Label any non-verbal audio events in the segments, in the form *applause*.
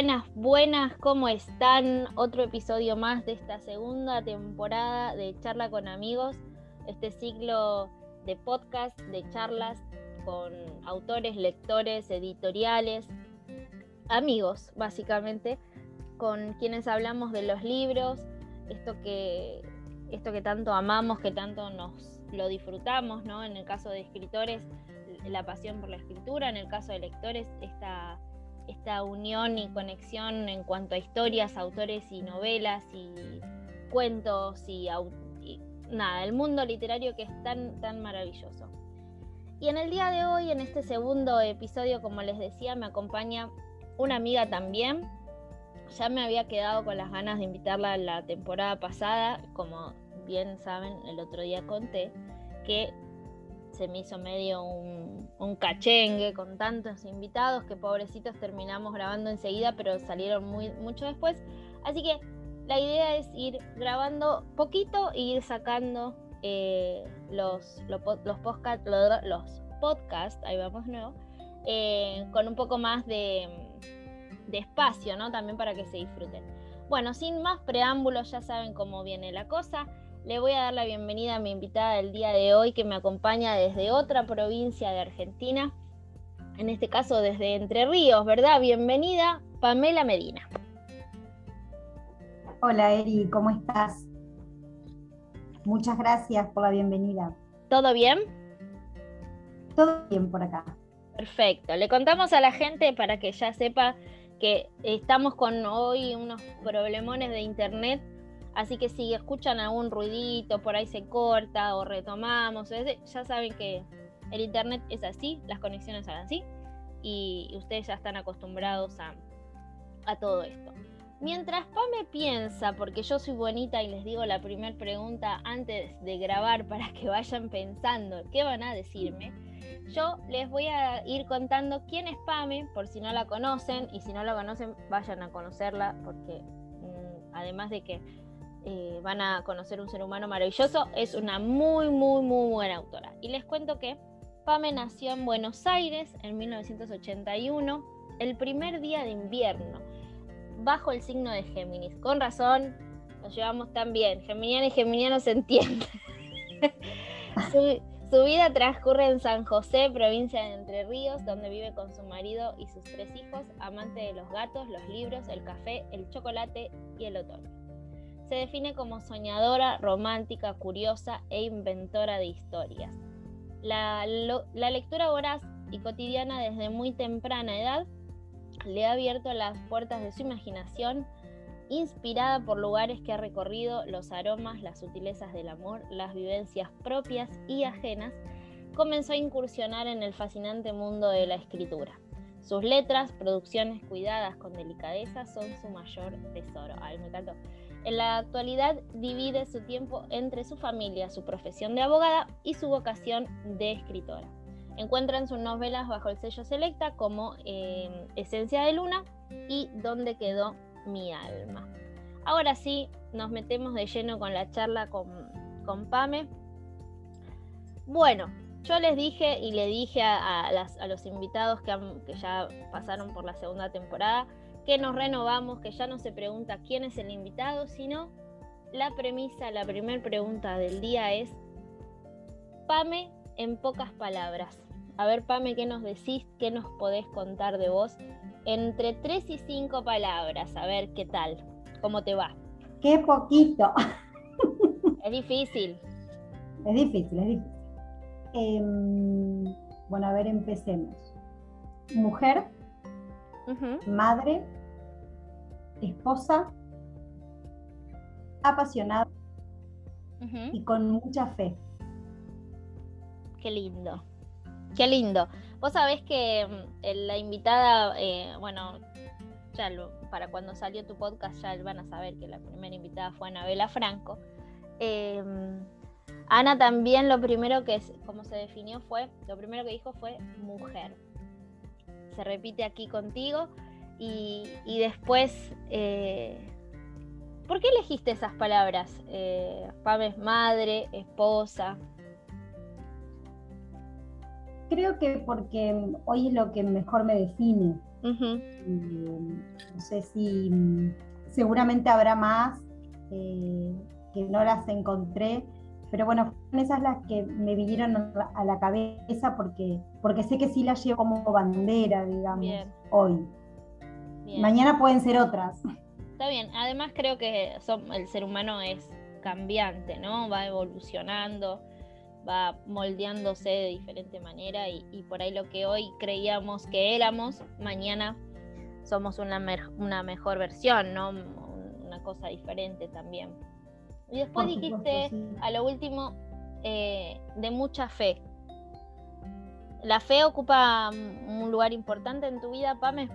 Buenas, buenas, ¿cómo están? Otro episodio más de esta segunda temporada de Charla con Amigos, este ciclo de podcast, de charlas con autores, lectores, editoriales, amigos, básicamente, con quienes hablamos de los libros, esto que, esto que tanto amamos, que tanto nos lo disfrutamos, ¿no? En el caso de escritores, la pasión por la escritura, en el caso de lectores, esta esta unión y conexión en cuanto a historias, autores y novelas y cuentos y, nada, el mundo literario que es tan, tan maravilloso. Y en el día de hoy, en este segundo episodio, como les decía, me acompaña una amiga también. Ya me había quedado con las ganas de invitarla la temporada pasada, como bien saben, el otro día conté, que se me hizo medio un, cachengue con tantos invitados que pobrecitos terminamos grabando enseguida, pero salieron muy, mucho después. Así que la idea es ir grabando poquito e ir sacando eh, los, los, los, los, podcasts, ahí vamos nuevo, eh, con un poco más de espacio, ¿no? También para que se disfruten. Bueno, sin más preámbulos, ya saben cómo viene la cosa. Le voy a dar la bienvenida a mi invitada del día de hoy que me acompaña desde otra provincia de Argentina, en este caso desde Entre Ríos, ¿verdad? Bienvenida, Pamela Medina. Hola Eri, ¿cómo estás? Muchas gracias por la bienvenida. ¿Todo bien? Todo bien por acá. Perfecto. Le contamos a la gente para que ya sepa que estamos con hoy unos problemones de internet Así que si escuchan algún ruidito, por ahí se corta o retomamos, ya saben que el internet es así, las conexiones son así y ustedes ya están acostumbrados a, todo esto. Mientras Pame piensa, porque yo soy bonita y les digo la primera pregunta antes de grabar para que vayan pensando qué van a decirme, yo les voy a ir contando quién es Pame, por si no la conocen, y si no la conocen, vayan a conocerla, porque mm, además de que eh, van a conocer un ser humano maravilloso. Es una muy, muy, muy buena autora. Y les cuento que Pame nació en Buenos Aires en 1981, el primer día de invierno, bajo el signo de Géminis. Con razón, nos llevamos tan bien. Geminiano y Geminiano se entienden. *laughs* su, su vida transcurre en San José, provincia de Entre Ríos, donde vive con su marido y sus tres hijos, amante de los gatos, los libros, el café, el chocolate y el otoño. Se define como soñadora, romántica, curiosa e inventora de historias. La, lectura voraz y cotidiana desde muy temprana edad le ha abierto las puertas de su imaginación, inspirada por lugares que ha recorrido, los aromas, las sutilezas del amor, las vivencias propias y ajenas, comenzó a incursionar en el fascinante mundo de la escritura. Sus letras, producciones cuidadas con delicadeza, son su mayor tesoro. Ay, me encantó. En la actualidad divide su tiempo entre su familia, su profesión de abogada y su vocación de escritora. Encuentran sus novelas bajo el sello Selecta como em, Esencia de Luna y Dónde quedó mi alma. Ahora sí, nos metemos de lleno con la charla con, con Pame. Bueno, yo les dije y le dije a, los invitados que, que ya pasaron por la segunda temporada que nos renovamos, que ya no se pregunta quién es el invitado, sino la premisa, la primera pregunta del día es, Pame en pocas palabras. A ver, Pame, ¿qué nos decís? ¿Qué nos podés contar de vos? Entre tres y cinco palabras, a ver qué tal, cómo te va. Qué poquito. Es difícil. Es difícil, es difícil. Em, bueno, a ver, empecemos. Mujer, madre, esposa, apasionada y con mucha fe. Qué lindo, qué lindo. Vos sabés que mm, la invitada, eh, bueno, ya para cuando salió tu podcast ya van a saber que la primera invitada fue Anabela Franco. Em, Ana también lo primero que, como se definió fue, lo primero que dijo fue mujer. Se repite aquí contigo y, después, eh, ¿por qué elegiste esas palabras? Eh, Pam madre, esposa. Creo que porque hoy es lo que mejor me define. no sé si seguramente habrá más eh, que no las encontré, pero bueno, fueron esas las que me vinieron a la cabeza porque, porque sé que sí las llevo como bandera, digamos, hoy. Mañana pueden ser otras. Está bien, además creo que el ser humano es cambiante, ¿no? Va evolucionando, va moldeándose de diferente manera y, por ahí lo que hoy creíamos que éramos, mañana somos una, una mejor versión, ¿no? Una cosa diferente también. Y después dijiste a lo último eh, de mucha fe. ¿La fe ocupa un lugar importante en tu vida, Pame?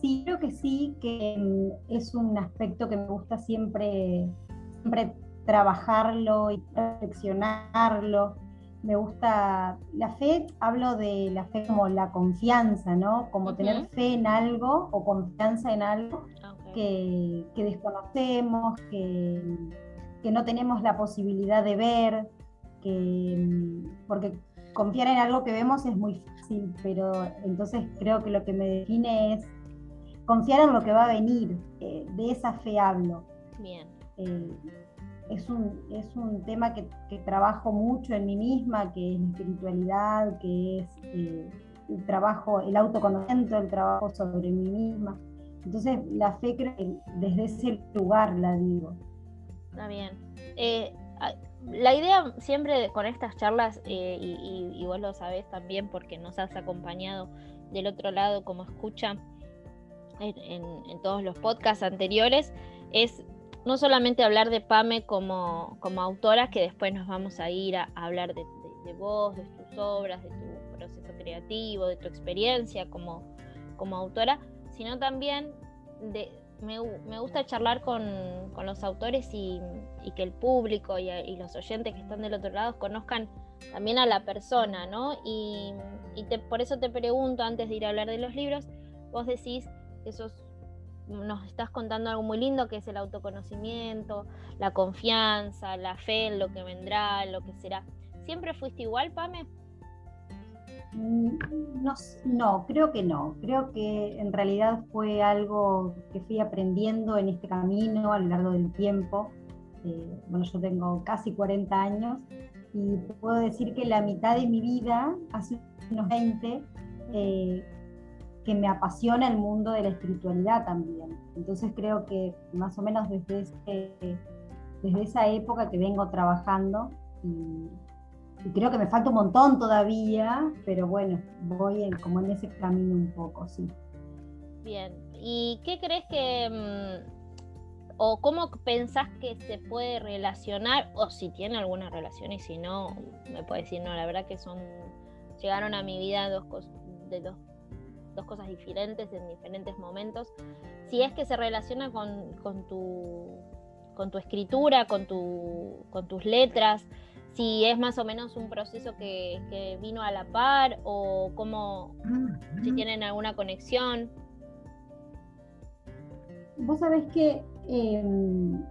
Sí, creo que sí, que mm, es un aspecto que me gusta siempre, siempre trabajarlo y reflexionarlo. Me gusta la fe, hablo de la fe como la confianza, ¿no? Como tener fe en algo o confianza en algo que, desconocemos, que, que, no tenemos la posibilidad de ver, que, porque confiar en algo que vemos es muy fácil, pero entonces creo que lo que me define es confiar en lo que va a venir, eh, de esa fe hablo. Bien. Eh, es un, es un tema que, trabajo mucho en mí misma, que es la espiritualidad, que es eh, el trabajo, el autoconocimiento, el trabajo sobre mí misma. Entonces, la fe creo que desde ese lugar la digo. Está bien. Eh, la idea siempre con estas charlas, eh, y, vos lo sabés también porque nos has acompañado del otro lado como escucha en, todos los podcasts anteriores, es no solamente hablar de Pame como, como autora, que después nos vamos a ir a, hablar de, de, vos, de tus obras, de tu proceso creativo, de tu experiencia como, como autora, sino también de, me, gusta charlar con, los autores y, que el público y, los oyentes que están del otro lado conozcan también a la persona, ¿no? Y, por eso te pregunto, antes de ir a hablar de los libros, vos decís que nos estás contando algo muy lindo que es el autoconocimiento, la confianza, la fe en lo que vendrá, en lo que será. ¿Siempre fuiste igual, Pame? No, no, creo que no. Creo que en realidad fue algo que fui aprendiendo en este camino a lo largo del tiempo. Eh, bueno, yo tengo casi 40 años y puedo decir que la mitad de mi vida, hace unos 20, eh, que me apasiona el mundo de la espiritualidad también. Entonces creo que más o menos desde, desde esa época que vengo trabajando y y creo que me falta un montón todavía, pero bueno, voy como en ese camino un poco, sí. Bien, ¿y qué crees que, mm, o cómo pensás que se puede relacionar, o si tiene alguna relación y si no, me puede decir, no, la verdad que son, llegaron a mi vida dos, de dos, dos cosas diferentes en diferentes momentos, si es que se relaciona con, con tu con tu escritura, con, tu, con tus letras, si es más o menos un proceso que, vino a la par o cómo, si tienen alguna conexión. Vos sabés que em,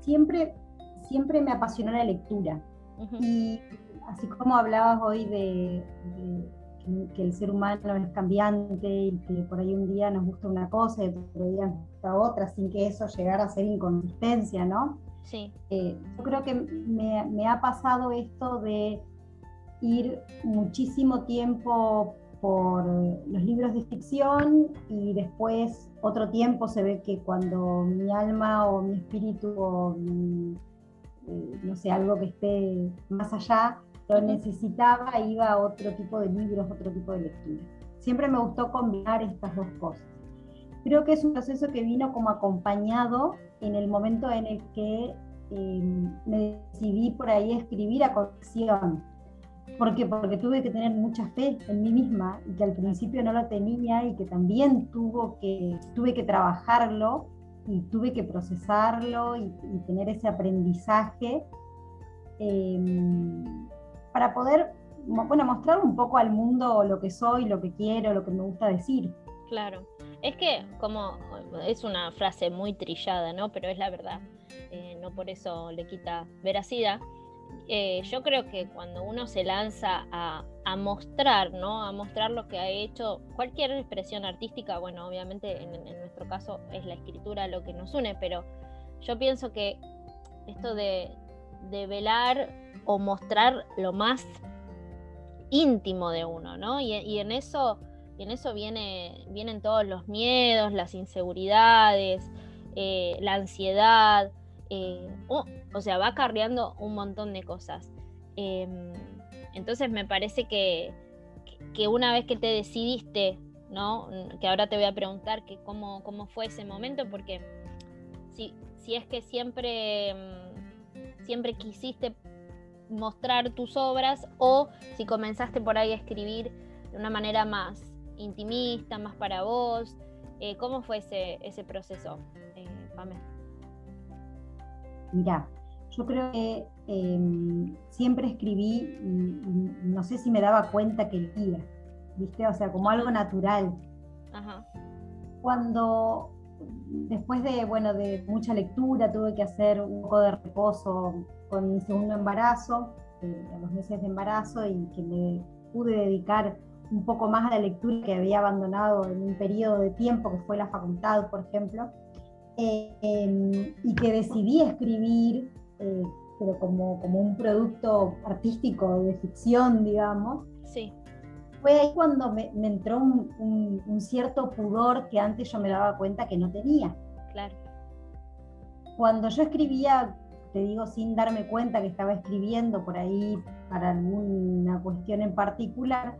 siempre, siempre me apasionó la lectura. Y así como hablabas hoy de, que, el ser humano es cambiante y que por ahí un día nos gusta una cosa y otro día nos gusta otra, sin que eso llegara a ser inconsistencia, ¿no? Sí. Eh, yo creo que me, ha pasado esto de ir muchísimo tiempo por los libros de ficción y después otro tiempo se ve que cuando mi alma o mi espíritu o eh, no sé, algo que esté más allá, lo necesitaba, iba a otro tipo de libros, otro tipo de lectura. Siempre me gustó combinar estas dos cosas. Creo que es un proceso que vino como acompañado en el momento en el que em, me decidí por ahí escribir a colección. ¿Por qué? Porque tuve que tener mucha fe en mí misma y que al principio no lo tenía y que también tuvo que, tuve que trabajarlo y tuve que procesarlo y, tener ese aprendizaje em, para poder bueno, mostrar un poco al mundo lo que soy, lo que quiero, lo que me gusta decir. Claro. Es que, como es una frase muy trillada, ¿no? Pero es la verdad. Eh, no por eso le quita veracidad. eh, yo creo que cuando uno se lanza a, mostrar, ¿no? A mostrar lo que ha hecho, cualquier expresión artística, bueno, obviamente en, nuestro caso es la escritura lo que nos une, pero yo pienso que esto de, velar o mostrar lo más íntimo de uno, ¿no? Y, en eso, en eso viene, vienen todos los miedos, las inseguridades, eh, la ansiedad, eh, o sea, va acarreando un montón de cosas. Em, entonces me parece que, que, una vez que te decidiste, ¿no? Que ahora te voy a preguntar que cómo, cómo fue ese momento, porque si, si es que siempre, em, siempre quisiste mostrar tus obras o si comenzaste por ahí a escribir de una manera más intimista, más para vos, eh, ¿cómo fue ese, ese proceso, eh, Mira, yo creo que em, siempre escribí, no sé si me daba cuenta que leía, ¿viste? O sea, como algo natural. Cuando después de, bueno, de mucha lectura tuve que hacer un poco de reposo con mi segundo embarazo, eh, a los meses de embarazo, y que me pude dedicar un poco más a la lectura que había abandonado en un periodo de tiempo, que fue la facultad, por ejemplo, eh, em, y que decidí escribir eh, pero como, como un producto artístico de ficción, digamos. Sí. Fue ahí cuando me, entró un, un, cierto pudor que antes yo me daba cuenta que no tenía. Claro. Cuando yo escribía, te digo sin darme cuenta que estaba escribiendo por ahí para alguna cuestión en particular,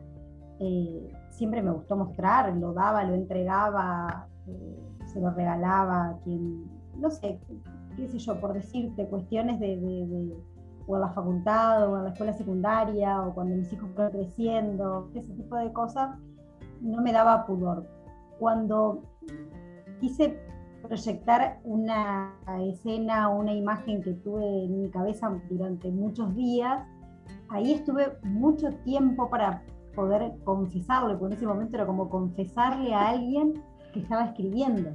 eh, siempre me gustó mostrar, lo daba, lo entregaba, eh, se lo regalaba a quien, no sé, qué sé yo, por decirte, cuestiones de, o la facultad o la escuela secundaria o cuando mis hijos fueron creciendo, ese tipo de cosas, no me daba pudor. Cuando quise proyectar una escena una imagen que tuve en mi cabeza durante muchos días, ahí estuve mucho tiempo para poder confesarle, porque en ese momento era como confesarle a alguien que estaba escribiendo.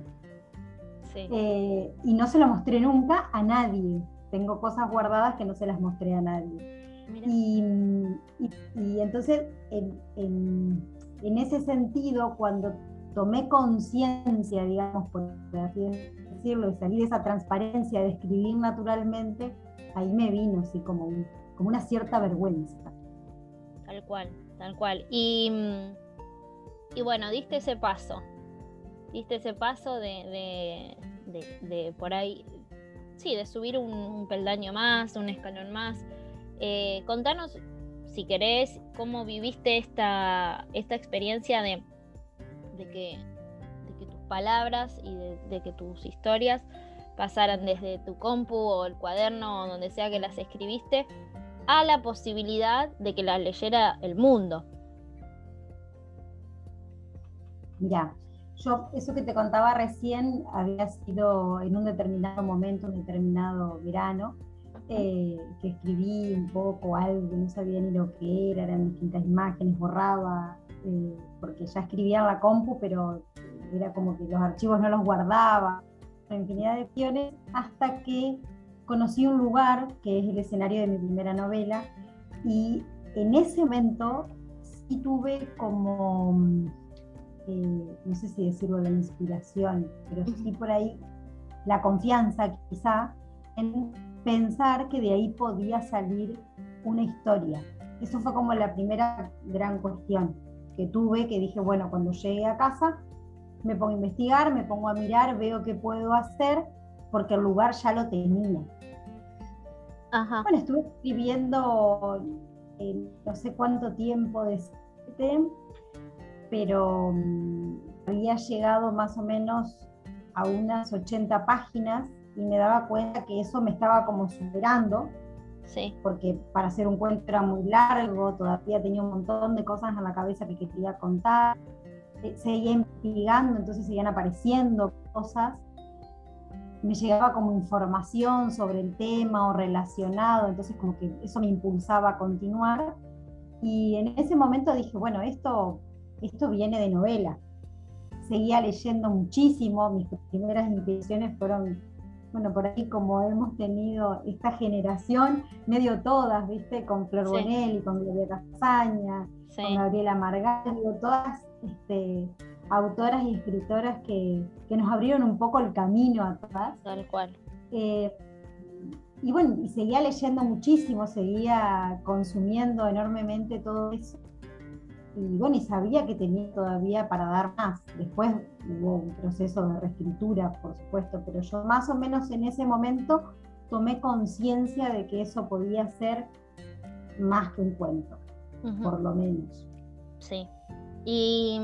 Eh, y no se lo mostré nunca a nadie. Tengo cosas guardadas que no se las mostré a nadie. Y, entonces, en, ese sentido, cuando tomé conciencia, digamos, por así decirlo, y salí de esa transparencia de escribir naturalmente, ahí me vino así como, como una cierta vergüenza. Tal cual, tal cual. Y, y bueno, diste ese paso, diste ese paso de, de, por ahí, sí, de subir un, peldaño más, un escalón más. Eh, contanos, si querés, cómo viviste esta, esta experiencia de, de, que, de que tus palabras y de, que tus historias pasaran desde tu compu o el cuaderno o donde sea que las escribiste a la posibilidad de que las leyera el mundo. Ya, yo, eso que te contaba recién había sido en un determinado momento, un determinado verano, eh, que escribí un poco algo no sabía ni lo que era, eran distintas imágenes, borraba, eh, porque ya escribía en la compu, pero era como que los archivos no los guardaba, infinidad de opciones, hasta que conocí un lugar que es el escenario de mi primera novela, y en ese momento sí tuve como eh, no sé si decirlo la inspiración, pero sí por ahí la confianza quizá en pensar que de ahí podía salir una historia. Eso fue como la primera gran cuestión que tuve, que dije, bueno, cuando llegue a casa me pongo a investigar, me pongo a mirar, veo qué puedo hacer, porque el lugar ya lo tenía. Bueno, estuve escribiendo eh, no sé cuánto tiempo de pero mm, había llegado más o menos a unas 80 páginas y me daba cuenta que eso me estaba como superando. Sí. Porque para hacer un cuento era muy largo, todavía tenía un montón de cosas en la cabeza que quería contar. Eh, seguía investigando, entonces seguían apareciendo cosas. Me llegaba como información sobre el tema o relacionado, entonces como que eso me impulsaba a continuar. Y en ese momento dije, bueno, esto esto viene de novela. Seguía leyendo muchísimo, mis primeras impresiones fueron bueno, por ahí como hemos tenido esta generación, medio todas, ¿viste? Con Flor Bonelli, con Gloria Casaña, con Gabriela Margallo, todas este, autoras y escritoras que, nos abrieron un poco el camino atrás. Tal cual. Eh, y bueno, y seguía leyendo muchísimo, seguía consumiendo enormemente todo eso. Y bueno, y sabía que tenía todavía para dar más. Después hubo un proceso de reescritura, por supuesto, pero yo más o menos en ese momento tomé conciencia de que eso podía ser más que un cuento, por lo menos. Sí. Y,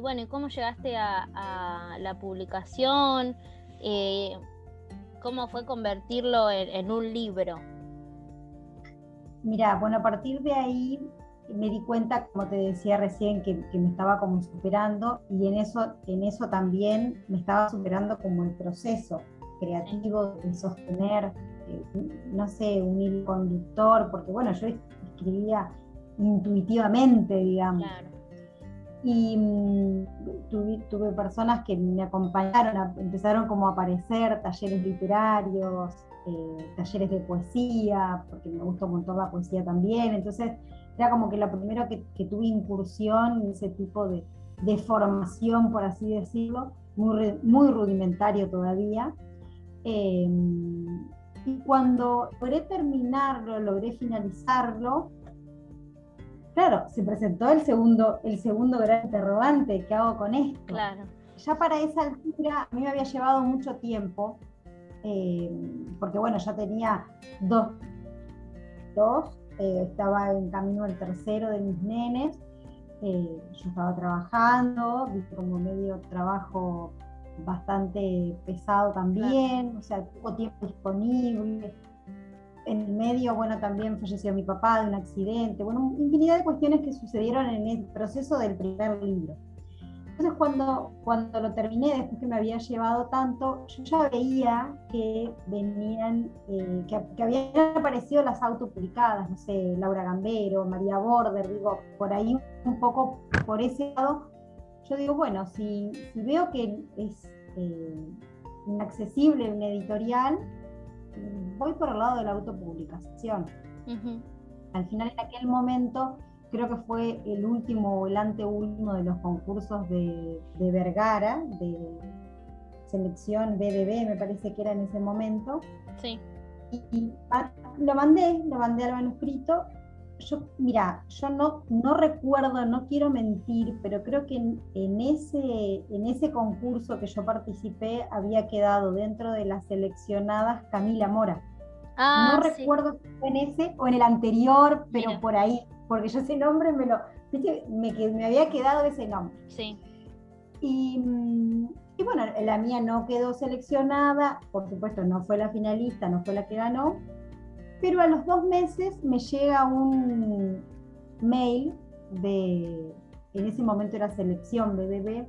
bueno, ¿y cómo llegaste a, la publicación? Eh, ¿Cómo fue convertirlo en, un libro? Mira, bueno, a partir de ahí me di cuenta, como te decía recién, que, me estaba como superando y en eso, en eso también me estaba superando como el proceso creativo de sostener, eh, no sé, un hilo conductor, porque bueno, yo escribía intuitivamente, digamos. Y mm, tuve, personas que me acompañaron, empezaron como a aparecer talleres literarios, eh, talleres de poesía, porque me gusta un montón la poesía también. Entonces, era como que lo primero que, tuve incursión en ese tipo de, formación, por así decirlo, muy, rudimentario todavía. Em, y cuando logré terminarlo, logré finalizarlo, claro, se presentó el segundo, el segundo gran interrogante, ¿qué hago con esto? Claro. Ya para esa altura, a mí me había llevado mucho tiempo, em, porque bueno, ya tenía dos, dos eh, estaba en camino al tercero de mis nenes, eh, yo estaba trabajando, como medio trabajo bastante pesado también, o sea, poco tiempo disponible. En el medio, bueno, también falleció mi papá de un accidente, bueno, infinidad de cuestiones que sucedieron en el proceso del primer libro. Entonces cuando, cuando lo terminé, después que me había llevado tanto, yo ya veía que venían, eh, que, habían aparecido las autopublicadas, no sé, Laura Gambero, María Border, digo, por ahí un poco por ese lado, yo digo, bueno, si, veo que es eh, inaccesible un editorial, voy por el lado de la autopublicación. Al final en aquel momento creo que fue el último o el anteúltimo de los concursos de, Vergara, de selección BBB, me parece que era en ese momento. Sí. Y, lo mandé, lo mandé al manuscrito. Yo, mira, yo no, no recuerdo, no quiero mentir, pero creo que en, ese, en ese concurso que yo participé había quedado dentro de las seleccionadas Camila Mora. Ah, no recuerdo si fue en ese o en el anterior, pero por ahí porque yo ese nombre me lo, Me, me había quedado ese nombre. Sí. Mm, y, bueno, la mía no quedó seleccionada, por supuesto no fue la finalista, no fue la que ganó, pero a los dos meses me llega un mail de, en ese momento era selección BBB,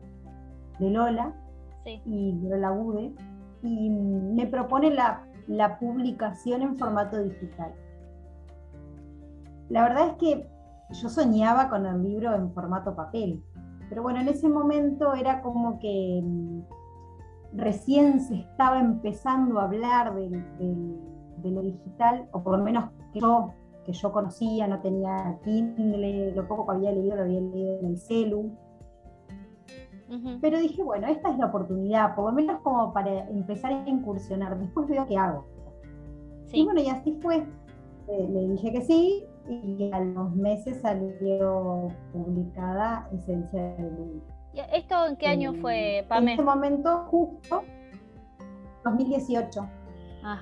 de Lola y de Lola Bude, y me propone la, la publicación en formato digital. La verdad es que yo soñaba con el libro en formato papel, pero bueno, en ese momento era como que mm, recién se estaba empezando a hablar de lo digital, o por lo menos que yo, que yo conocía, no tenía Kindle, lo poco que había leído lo había leído en el celu. Pero dije, bueno, esta es la oportunidad, por lo menos como para empezar a incursionar, después veo qué hago. Y bueno, y así fue. Eh, le dije que sí, y a los meses salió publicada Esencia del Mundo. ¿Esto en qué año fue, Pame? En ese momento justo, 2018.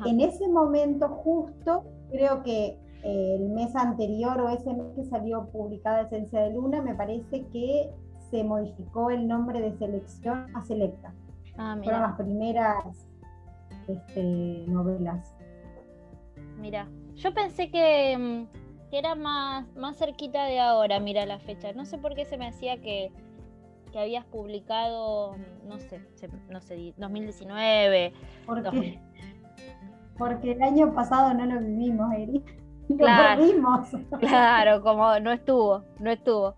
En ese momento justo, creo que eh, el mes anterior o ese mes que salió publicada Esencia de Luna, me parece que se modificó el nombre de selección a Selecta. Ah, Fueron las primeras este, novelas. Mira, yo pensé que mm, que era más, más cerquita de ahora, mira la fecha. No sé por qué se me hacía que, habías publicado, no sé, no sé, 2019. Porque, porque el año pasado no lo vivimos, Eri. *laughs* claro, vimos. Claro, como no estuvo, no estuvo.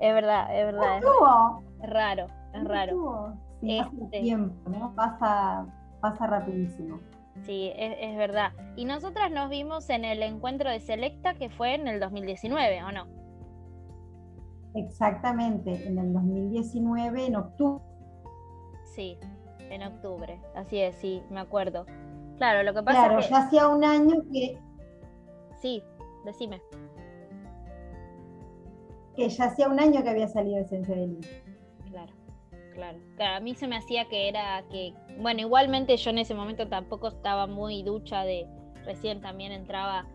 Es verdad, es verdad. No estuvo. Es raro, es raro. este... tiempo, ¿no? Pasa, pasa rapidísimo. Sí, es, verdad. Y nosotras nos vimos en el encuentro de Selecta que fue en el 2019, ¿o no? Exactamente, en el 2019, en octubre. Sí, en octubre, así es, sí, me acuerdo. Claro, lo que pasa es que... ya hacía un año que... Sí, decime. Que ya hacía un año que había salido Esencia de Luz. Claro, claro. A mí se me hacía que era que... Bueno, igualmente yo en ese momento tampoco estaba muy ducha de... Recién también entraba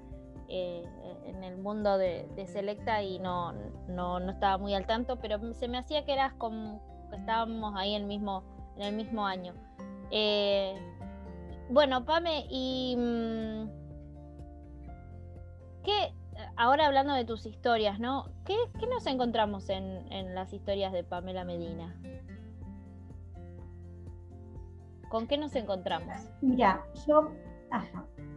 eh, en el mundo de, Selecta y no, no, no, estaba muy al tanto, pero se me hacía que eras como que estábamos ahí en el mismo, en el mismo año. Eh, bueno, Pame, y mm, ¿qué, ahora hablando de tus historias, ¿no? ¿Qué, nos encontramos en, las historias de Pamela Medina? ¿Con qué nos encontramos? Mira, yo,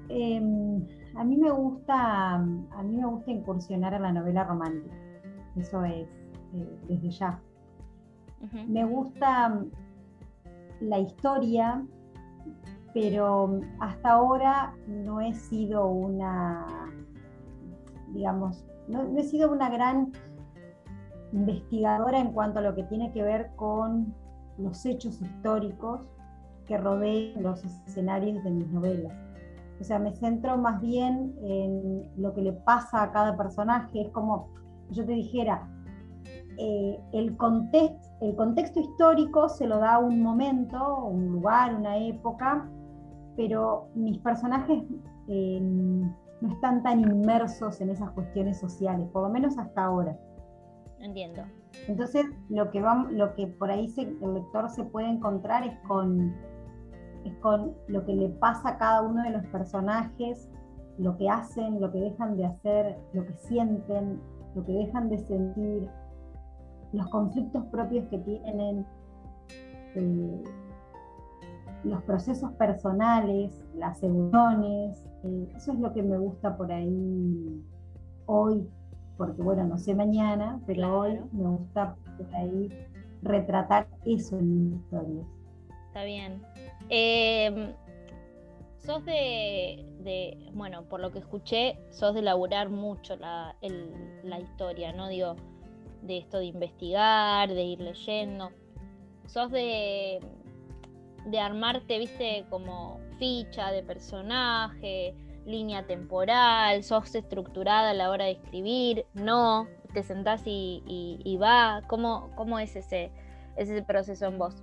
em, a mí me gusta, a mí me gusta incursionar a la novela romántica. Eso es eh, desde ya. Me gusta la historia, pero hasta ahora no he sido una, digamos, no, he sido una gran investigadora en cuanto a lo que tiene que ver con los hechos históricos que rodean los escenarios de mis novelas. O sea, me centro más bien en lo que le pasa a cada personaje. Es como yo te dijera, eh, el, el contexto histórico se lo da un momento, un lugar, una época, pero mis personajes em, no están tan inmersos en esas cuestiones sociales, por lo menos hasta ahora. Entiendo. Entonces, lo que, lo que por ahí el lector se puede encontrar es con, es con lo que le pasa a cada uno de los personajes, lo que hacen, lo que dejan de hacer, lo que sienten, lo que dejan de sentir, los conflictos propios que tienen, eh, los procesos personales, las emociones, eh, eso es lo que me gusta por ahí hoy, porque bueno, no sé mañana, pero hoy me gusta por ahí retratar eso en mis historias. Está bien. Em, sos de, bueno, por lo que escuché, sos de elaborar mucho la, la historia, ¿no? Digo, de esto de investigar, de ir leyendo. Sos de, de armarte, viste, como ficha de personaje, línea temporal, sos estructurada a la hora de escribir, no, te sentás y, va. ¿Cómo, ¿Cómo, es ese, ese proceso en vos?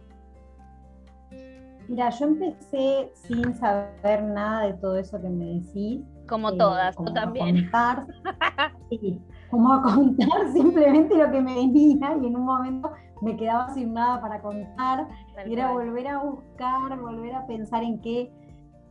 Mira, yo empecé sin saber nada de todo eso que me decís. Como todas, yo también. Contar, *laughs* sí, como a contar *laughs* simplemente lo que me venía y en un momento me quedaba sin nada para contar. Y era volver a buscar, volver a pensar en qué.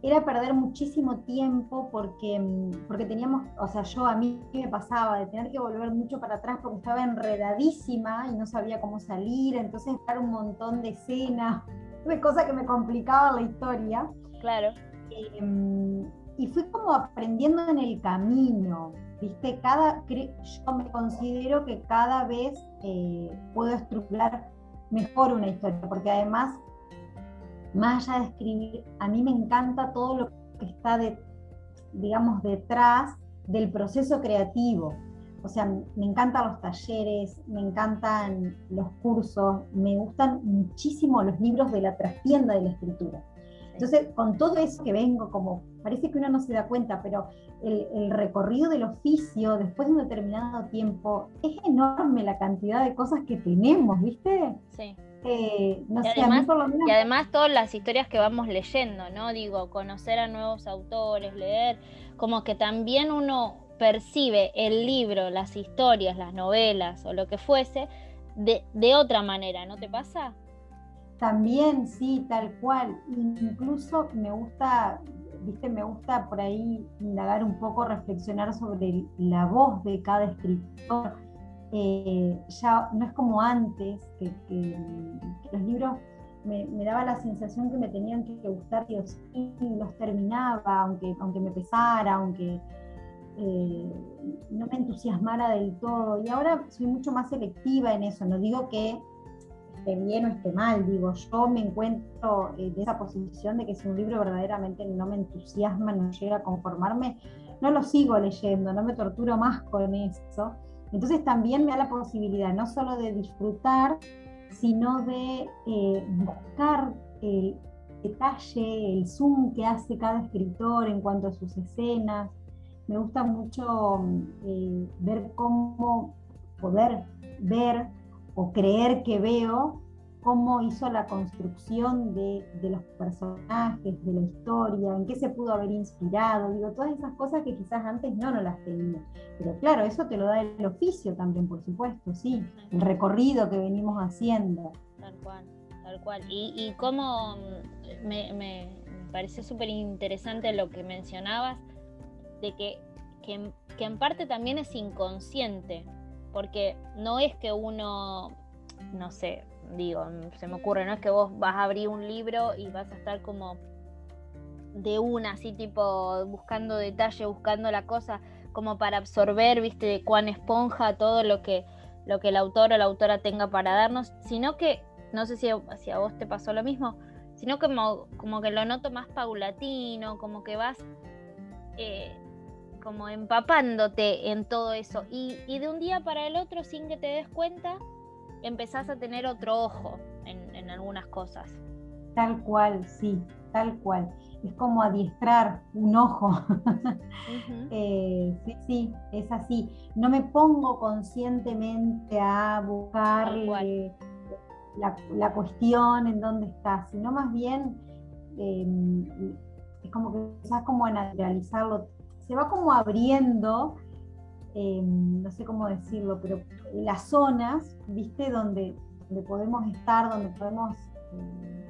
Era perder muchísimo tiempo porque, mm, porque teníamos, o sea, yo a mí me pasaba de tener que volver mucho para atrás porque estaba enredadísima y no sabía cómo salir, entonces estar un montón de escenas, *laughs* de cosas que me complicaban la historia. Claro. Em, y fui como aprendiendo en el camino. ¿viste? Cada, yo me considero que cada vez eh, puedo estructurar mejor una historia, porque además, más allá de escribir, a mí me encanta todo lo que está, de, digamos, detrás del proceso creativo. O sea, me encantan los talleres, me encantan los cursos, me gustan muchísimo los libros de la trastienda de la escritura. Entonces, con todo eso que vengo, como parece que uno no se da cuenta, pero el, recorrido del oficio después de un determinado tiempo, es enorme la cantidad de cosas que tenemos, ¿viste? Sí. Eh, no y, además, y además todas las historias que vamos leyendo, ¿no? Digo, conocer a nuevos autores, leer, como que también uno percibe el libro, las historias, las novelas o lo que fuese de, de otra manera, ¿no te pasa? También, sí, tal cual. Incluso me gusta, viste, me gusta por ahí indagar un poco, reflexionar sobre la voz de cada escritor. Eh, ya no es como antes, que, los libros me, daba la sensación que me tenían que gustar y los terminaba, aunque, aunque me pesara, aunque eh, no me entusiasmara del todo. Y ahora soy mucho más selectiva en eso. No digo que bien o esté mal, digo, yo me encuentro en esa posición de que si un libro verdaderamente no me entusiasma, no llega a conformarme, no lo sigo leyendo, no me torturo más con eso. Entonces también me da la posibilidad no solo de disfrutar, sino de eh, buscar el detalle, el zoom que hace cada escritor en cuanto a sus escenas. Me gusta mucho eh, ver cómo poder ver o creer que veo cómo hizo la construcción de, los personajes, de la historia, en qué se pudo haber inspirado, digo, todas esas cosas que quizás antes no, no las tenía. Pero claro, eso te lo da el oficio también, por supuesto, sí, el recorrido que venimos haciendo. Tal cual, tal cual. Y, y cómo mm, me, me, pareció súper interesante lo que mencionabas, de que, que, que en parte también es inconsciente, porque no es que uno, no sé, digo, se me ocurre, no es que vos vas a abrir un libro y vas a estar como de una, así tipo buscando detalle, buscando la cosa, como para absorber, viste, de cuán esponja todo lo que, lo que el autor o la autora tenga para darnos, sino que, no sé si, a vos te pasó lo mismo, sino como, como que lo noto más paulatino, como que vas eh, como empapándote en todo eso. Y, y, de un día para el otro, sin que te des cuenta, empezás a tener otro ojo en, en algunas cosas. Tal cual, sí, tal cual. Es como adiestrar un ojo. *laughs* Eh, sí, sí, es así. No me pongo conscientemente a buscar la, la, cuestión en dónde está, sino más bien em, es como que empezás como a naturalizarlo. Se va como abriendo Em, no sé cómo decirlo, pero las zonas, ¿viste? Donde, donde podemos estar, donde podemos eh,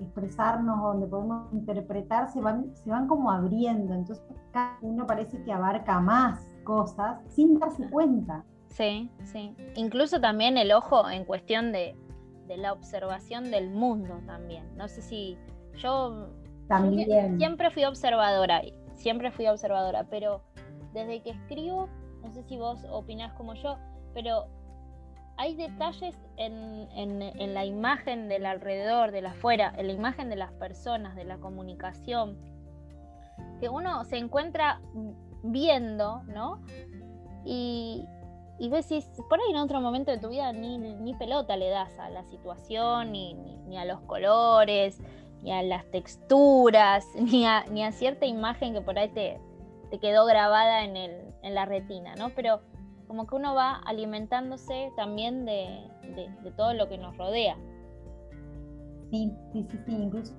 expresarnos, donde podemos interpretar, se van, se van como abriendo. Entonces cada uno parece que abarca más cosas sin darse cuenta. Sí, sí. Incluso también el ojo en cuestión de, de la observación del mundo también. No sé si yo también. siempre fui observadora, siempre fui observadora, pero desde que escribo no sé si vos opinás como yo, pero hay detalles en, la imagen del alrededor, de la afuera, en la imagen de las personas, de la comunicación, que uno se encuentra viendo, ¿no? Y, y ves si por ahí en otro momento de tu vida ni, pelota le das a la situación, ni, ni, a los colores, ni a las texturas, *laughs* ni a, ni a cierta imagen que por ahí te, te quedó grabada en, el, en la retina, ¿no? Pero como que uno va alimentándose también de, todo lo que nos rodea. Sí, sí, sí, sí, incluso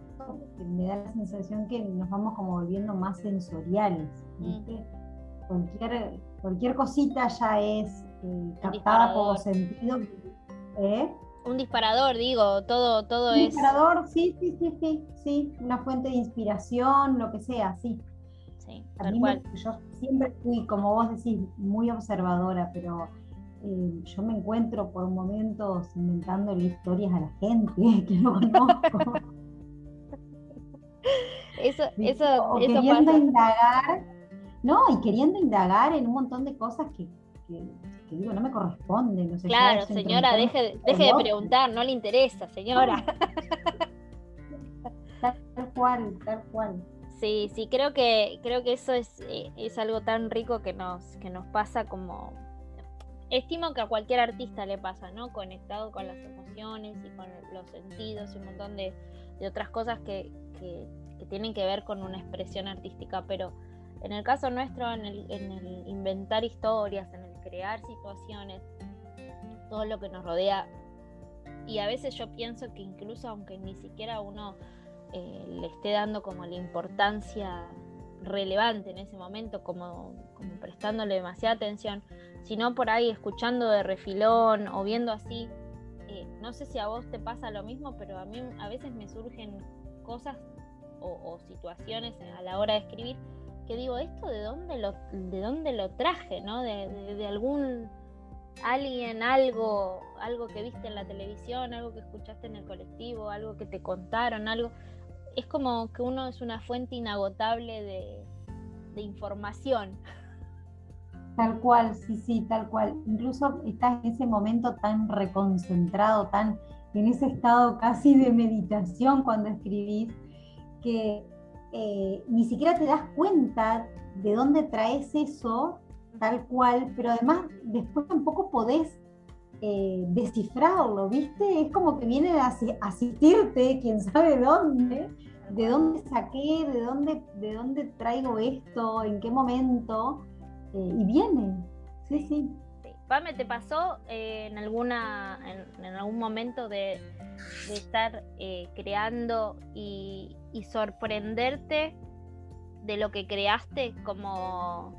me da la sensación que nos vamos como volviendo más sensoriales, mm. ¿viste? Cualquier, cualquier cosita ya es eh, captada por sentido. ¿eh? Un disparador, digo, todo, todo es. Un disparador, sí, sí, sí, sí, sí, una fuente de inspiración, lo que sea, sí. Sí, tal cual. yo siempre fui, como vos decís, muy observadora, pero eh, yo me encuentro por momentos inventándole historias a la gente *laughs* que no conozco. *laughs* eso, eso, o queriendo indagar, no, y queriendo indagar en un montón de cosas que, digo, no me corresponden. claro, señora, deje, deje de preguntar, no le interesa, señora. Tal cual, tal cual. Sí, sí, creo que, creo que eso es, eh, es algo tan rico que nos, que nos pasa como... Estimo que a cualquier artista le pasa, ¿no? Conectado con las emociones y con los sentidos y un montón de, otras cosas que, tienen que ver con una expresión artística, pero en el caso nuestro, en el, en el inventar historias, en crear situaciones, todo lo que nos rodea, y a veces yo pienso que incluso aunque ni siquiera uno eh, le esté dando como la importancia relevante en ese momento, como, prestándole demasiada atención, sino por ahí escuchando de refilón o viendo así. Eh, no sé si a vos te pasa lo mismo, pero a mí a veces me surgen cosas o, situaciones a la hora de escribir que digo, ¿esto de dónde lo, de dónde lo traje? ¿no? de algún alguien, algo, algo que viste en la televisión, algo que escuchaste en el colectivo, algo que te contaron, algo es como que uno es una fuente inagotable de, información. Tal cual, sí, sí, tal cual. Incluso estás en ese momento tan reconcentrado, tan en ese estado casi de meditación cuando escribís, que eh, ni siquiera te das cuenta de dónde traes eso tal cual, pero además después tampoco podés eh, descifrarlo, ¿viste? Es como que viene a asistirte, quién sabe dónde, de dónde saqué, de dónde, de dónde traigo esto, en qué momento, eh, y viene. Sí, sí. Pame, ¿te pasó eh, en, alguna, en, algún momento de, estar creando y, y, sorprenderte de lo que creaste como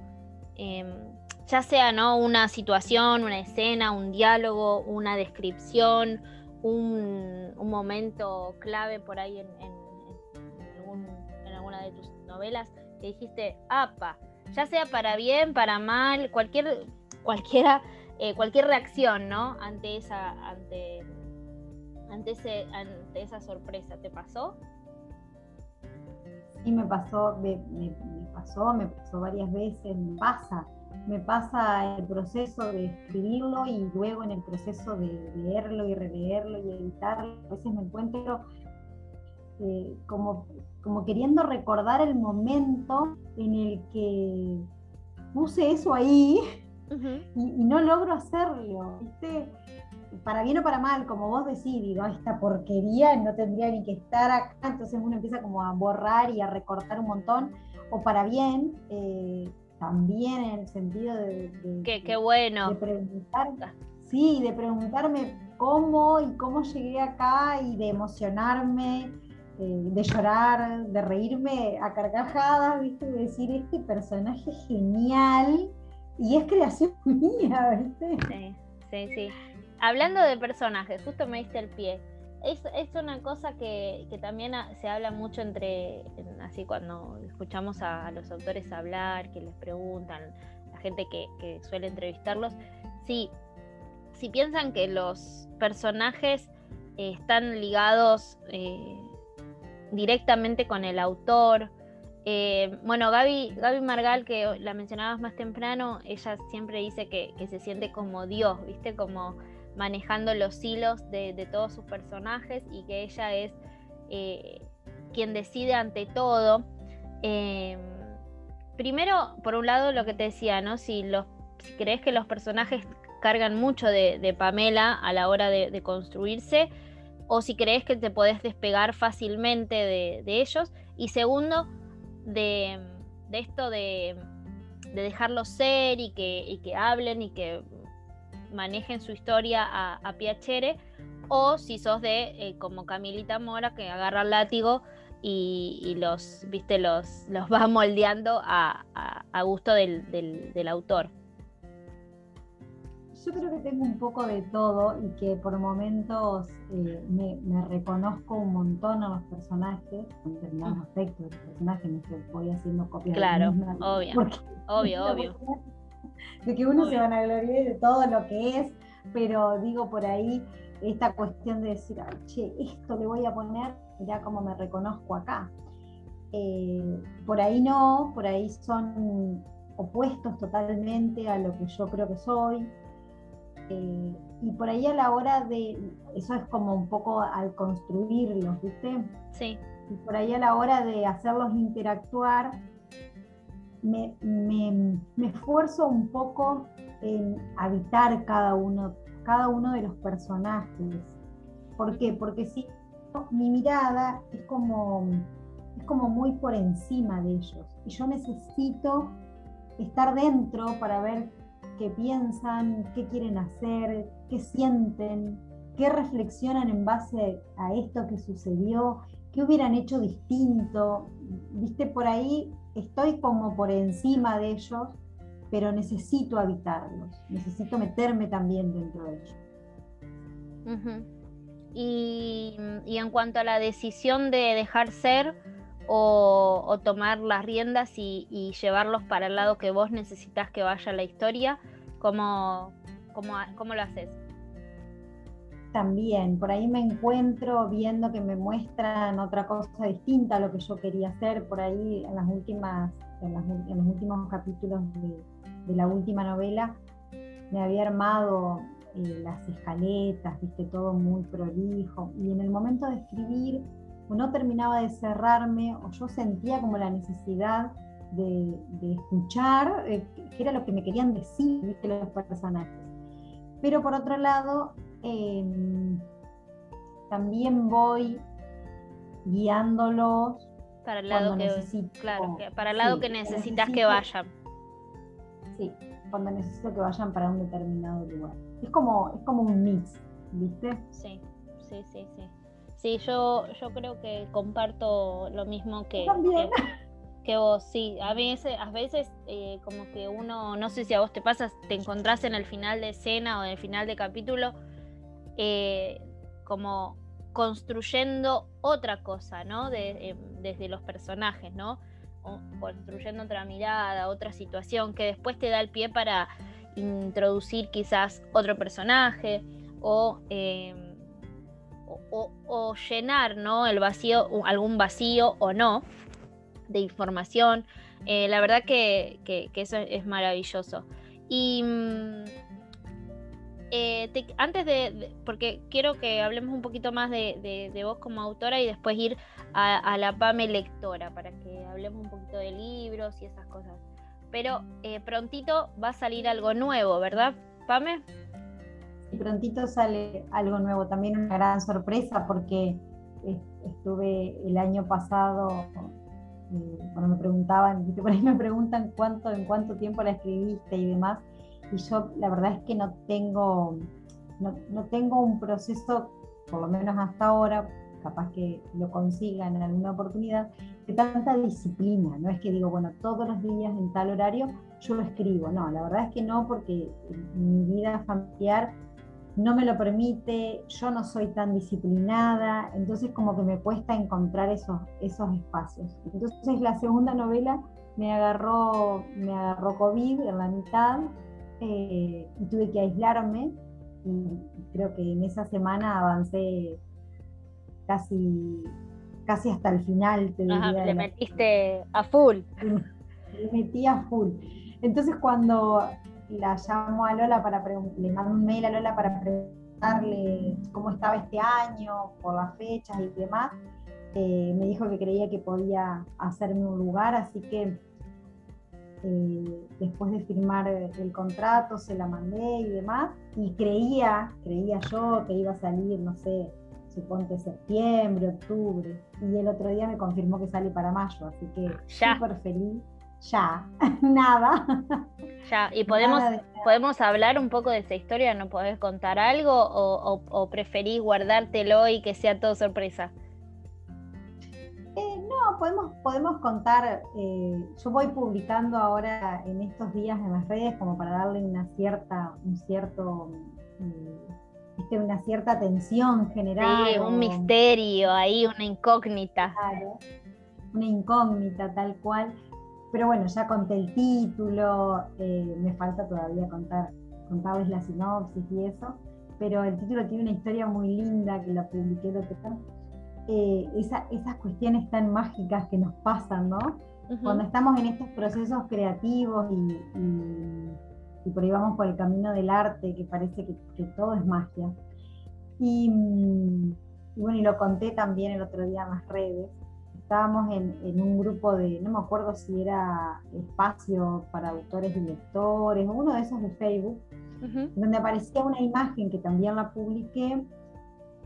em, ya sea ¿no? una situación, una escena, un diálogo, una descripción, un, momento clave por ahí en, alguna de tus novelas, que dijiste, apa, ya sea para bien, para mal, cualquier, cualquiera, eh, cualquier reacción, ¿no? Ante esa, ante, ante, ese, ante esa sorpresa, ¿te pasó? Sí, me pasó, me, me pasó, me pasó varias veces, me pasa me pasa el proceso de escribirlo y luego en el proceso de leerlo y releerlo y editarlo. A veces me encuentro eh, como, como queriendo recordar el momento en el que puse eso ahí y, no logro hacerlo. Para bien o para mal, como vos decís, digo, esta porquería no tendría ni que estar acá, entonces uno empieza como a borrar y a recortar un montón, o para bien, eh, también en el sentido de, qué, bueno. de preguntar, sí, de preguntarme cómo y cómo llegué acá y de emocionarme, eh, de llorar, de reírme a carcajadas, ¿viste? De decir, este personaje es genial y es creación *laughs* mía, ¿viste? Sí, sí, sí. Hablando de personajes, justo me diste el pie es, es una cosa que, también se habla mucho entre, así cuando escuchamos a, los autores hablar, que les preguntan, la gente que, suele entrevistarlos, si, si piensan que los personajes eh, están ligados eh, directamente con el autor. Eh, bueno, Gaby, Gaby Margal, que la mencionabas más temprano, ella siempre dice que, que se siente como Dios, ¿viste? Como manejando los hilos de, todos sus personajes y que ella es eh, quien decide ante todo. Em, primero, por un lado, lo que te decía, ¿no? Si, crees que los personajes cargan mucho de, Pamela a la hora de, construirse, o si crees que te podés despegar fácilmente de, ellos. Y segundo, de, esto de, dejarlos ser y que hablen y que manejen su historia a, Piacere, o si sos de eh, como Camilita Mora que agarra el látigo y, los, viste, los, los va moldeando a, gusto del, autor. Yo creo que tengo un poco de todo y que por momentos eh, me, reconozco un montón a los personajes, con determinados aspectos de los personajes, me voy haciendo copias. Claro, obvio, obvio, *laughs* obvio de que uno se van a gloriar de todo lo que es, pero digo por ahí esta cuestión de decir, che, esto le voy a poner, mirá cómo me reconozco acá. Eh, por ahí no, por ahí son opuestos totalmente a lo que yo creo que soy. Eh, y por ahí a la hora de, eso es como un poco al construirlos, ¿viste? Sí. Y por ahí a la hora de hacerlos interactuar, me, esfuerzo un poco en habitar cada uno, cada uno de los personajes. ¿Por qué? Porque si mi mirada es como, es como muy por encima de ellos. Y yo necesito estar dentro para ver qué piensan, qué quieren hacer, qué sienten, qué reflexionan en base a esto que sucedió, qué hubieran hecho distinto. Viste, por ahí estoy como por encima de ellos, pero necesito habitarlos, necesito meterme también dentro de ellos. y, en cuanto a la decisión de dejar ser o, tomar las riendas y, llevarlos para el lado que vos necesitas que vaya la historia, ¿cómo, cómo lo haces? También. Por ahí me encuentro viendo que me muestran otra cosa distinta a lo que yo quería hacer. Por ahí en las últimas, en, los últimos capítulos de, la última novela me había armado eh, las escaletas, viste, todo muy prolijo. Y en el momento de escribir, no terminaba de cerrarme, o yo sentía como la necesidad de, escuchar, eh, que era lo que me querían decir, viste, los personajes. Pero por otro lado, em, también voy guiándolos para el lado que claro, para el lado que necesitas que vayan. Sí, cuando necesito que vayan para un determinado lugar. Es como, es como un mix, ¿viste? Sí, sí, sí, sí. Sí, yo, yo creo que comparto lo mismo que, que, vos. Sí, a veces, a veces eh, como que uno, no sé si a vos te pasa, te encontrás en el final de escena o en el final de capítulo, eh, como construyendo otra cosa, ¿no? Eh, desde los personajes, ¿no? construyendo otra mirada, otra situación que después te da el pie para introducir quizás otro personaje o, em, llenar ¿no? el vacío, algún vacío o no de información. Eh, la verdad que, eso es maravilloso. Y eh, antes de, porque quiero que hablemos un poquito más de, vos como autora y después ir a, la PAME lectora, para que hablemos un poquito de libros y esas cosas. Pero eh, prontito va a salir algo nuevo, ¿verdad, Pame? Sí, prontito sale algo nuevo, también una gran sorpresa porque estuve el año pasado, eh, cuando me preguntaban, *laughs* por ahí me preguntan cuánto, en cuánto tiempo la escribiste y demás, y yo la verdad es que no tengo, no, tengo un proceso, por lo menos hasta ahora, capaz que lo consiga en alguna oportunidad, de tanta disciplina. No es que digo, bueno, todos los días en tal horario yo lo escribo. No, la verdad es que no, porque mi vida familiar no me lo permite, yo no soy tan disciplinada, entonces como que me cuesta encontrar esos, esos espacios. Entonces la segunda novela me agarró, me agarró COVID en la mitad eh, y tuve que aislarme y creo que en esa semana avancé casi, casi hasta el final. Te le metiste a full. Le metí a full. Entonces cuando la llamo a Lola para le mando un mail a Lola para preguntarle cómo estaba este año, por las fechas y demás, eh, me dijo que creía que podía hacerme un lugar, así que eh, después de firmar el contrato se la mandé y demás, y creía, creía yo que iba a salir, no sé, suponte septiembre, octubre, y el otro día me confirmó que sale para mayo, así que súper feliz. Ya, *laughs* nada. Ya, y podemos, podemos hablar un poco de esa historia, ¿no podés contar algo o, o preferís guardártelo y que sea todo sorpresa? No, podemos, podemos contar, eh, yo voy publicando ahora en estos días en las redes como para darle una cierta, un cierto, mm, una cierta atención general. Sí, un misterio ahí, una incógnita. Claro, una incógnita tal cual. Pero bueno, ya conté el título, eh, me falta todavía contar, contarles la sinopsis y eso, pero el título tiene una historia muy linda que la publiqué el otro eh, esas cuestiones tan mágicas que nos pasan, ¿no? Cuando estamos en estos procesos creativos y, por ahí vamos por el camino del arte, que parece que, todo es magia. Y, bueno, y lo conté también el otro día en las redes. Estábamos en, un grupo de, no me acuerdo si era espacio para autores y lectores, uno de esos de Facebook, donde aparecía una imagen que también la publiqué,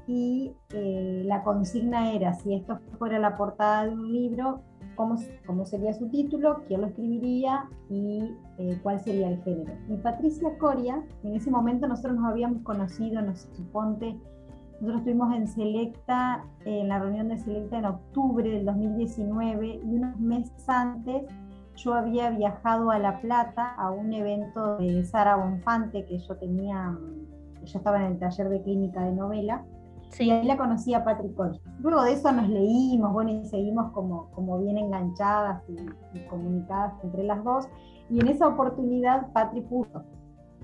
y eh, la consigna era, si esto fuera la portada de un libro, ¿cómo, cómo sería su título? ¿Quién lo escribiría? ¿Y eh, cuál sería el género? Y Patricia Coria, en ese momento nosotros nos habíamos conocido, nos suponte, nosotros estuvimos en Selecta, en la reunión de Selecta en octubre del 2019 y unos meses antes yo había viajado a La Plata a un evento de Sara Bonfante que yo tenía, yo estaba en el taller de clínica de novela y ahí la conocí a Patrick Luego de eso nos leímos, bueno, y seguimos como, como bien enganchadas y, comunicadas entre las dos. Y en esa oportunidad Patrick puso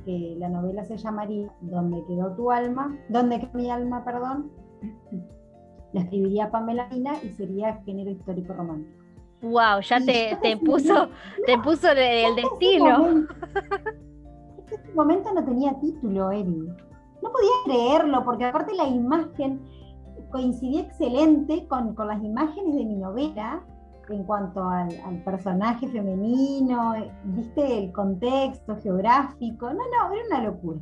que la novela se llamaría Donde quedó tu alma, Donde quedó mi alma, perdón. *laughs* La escribiría Pamela Lina y sería género histórico romántico. Wow, ya te, te puso, te puso el destino. *laughs* En este momento no tenía título, Eri. Podía creerlo, porque aparte la imagen coincidía excelente con, las imágenes de mi novela en cuanto al, personaje femenino, viste el contexto geográfico, no, no, era una locura.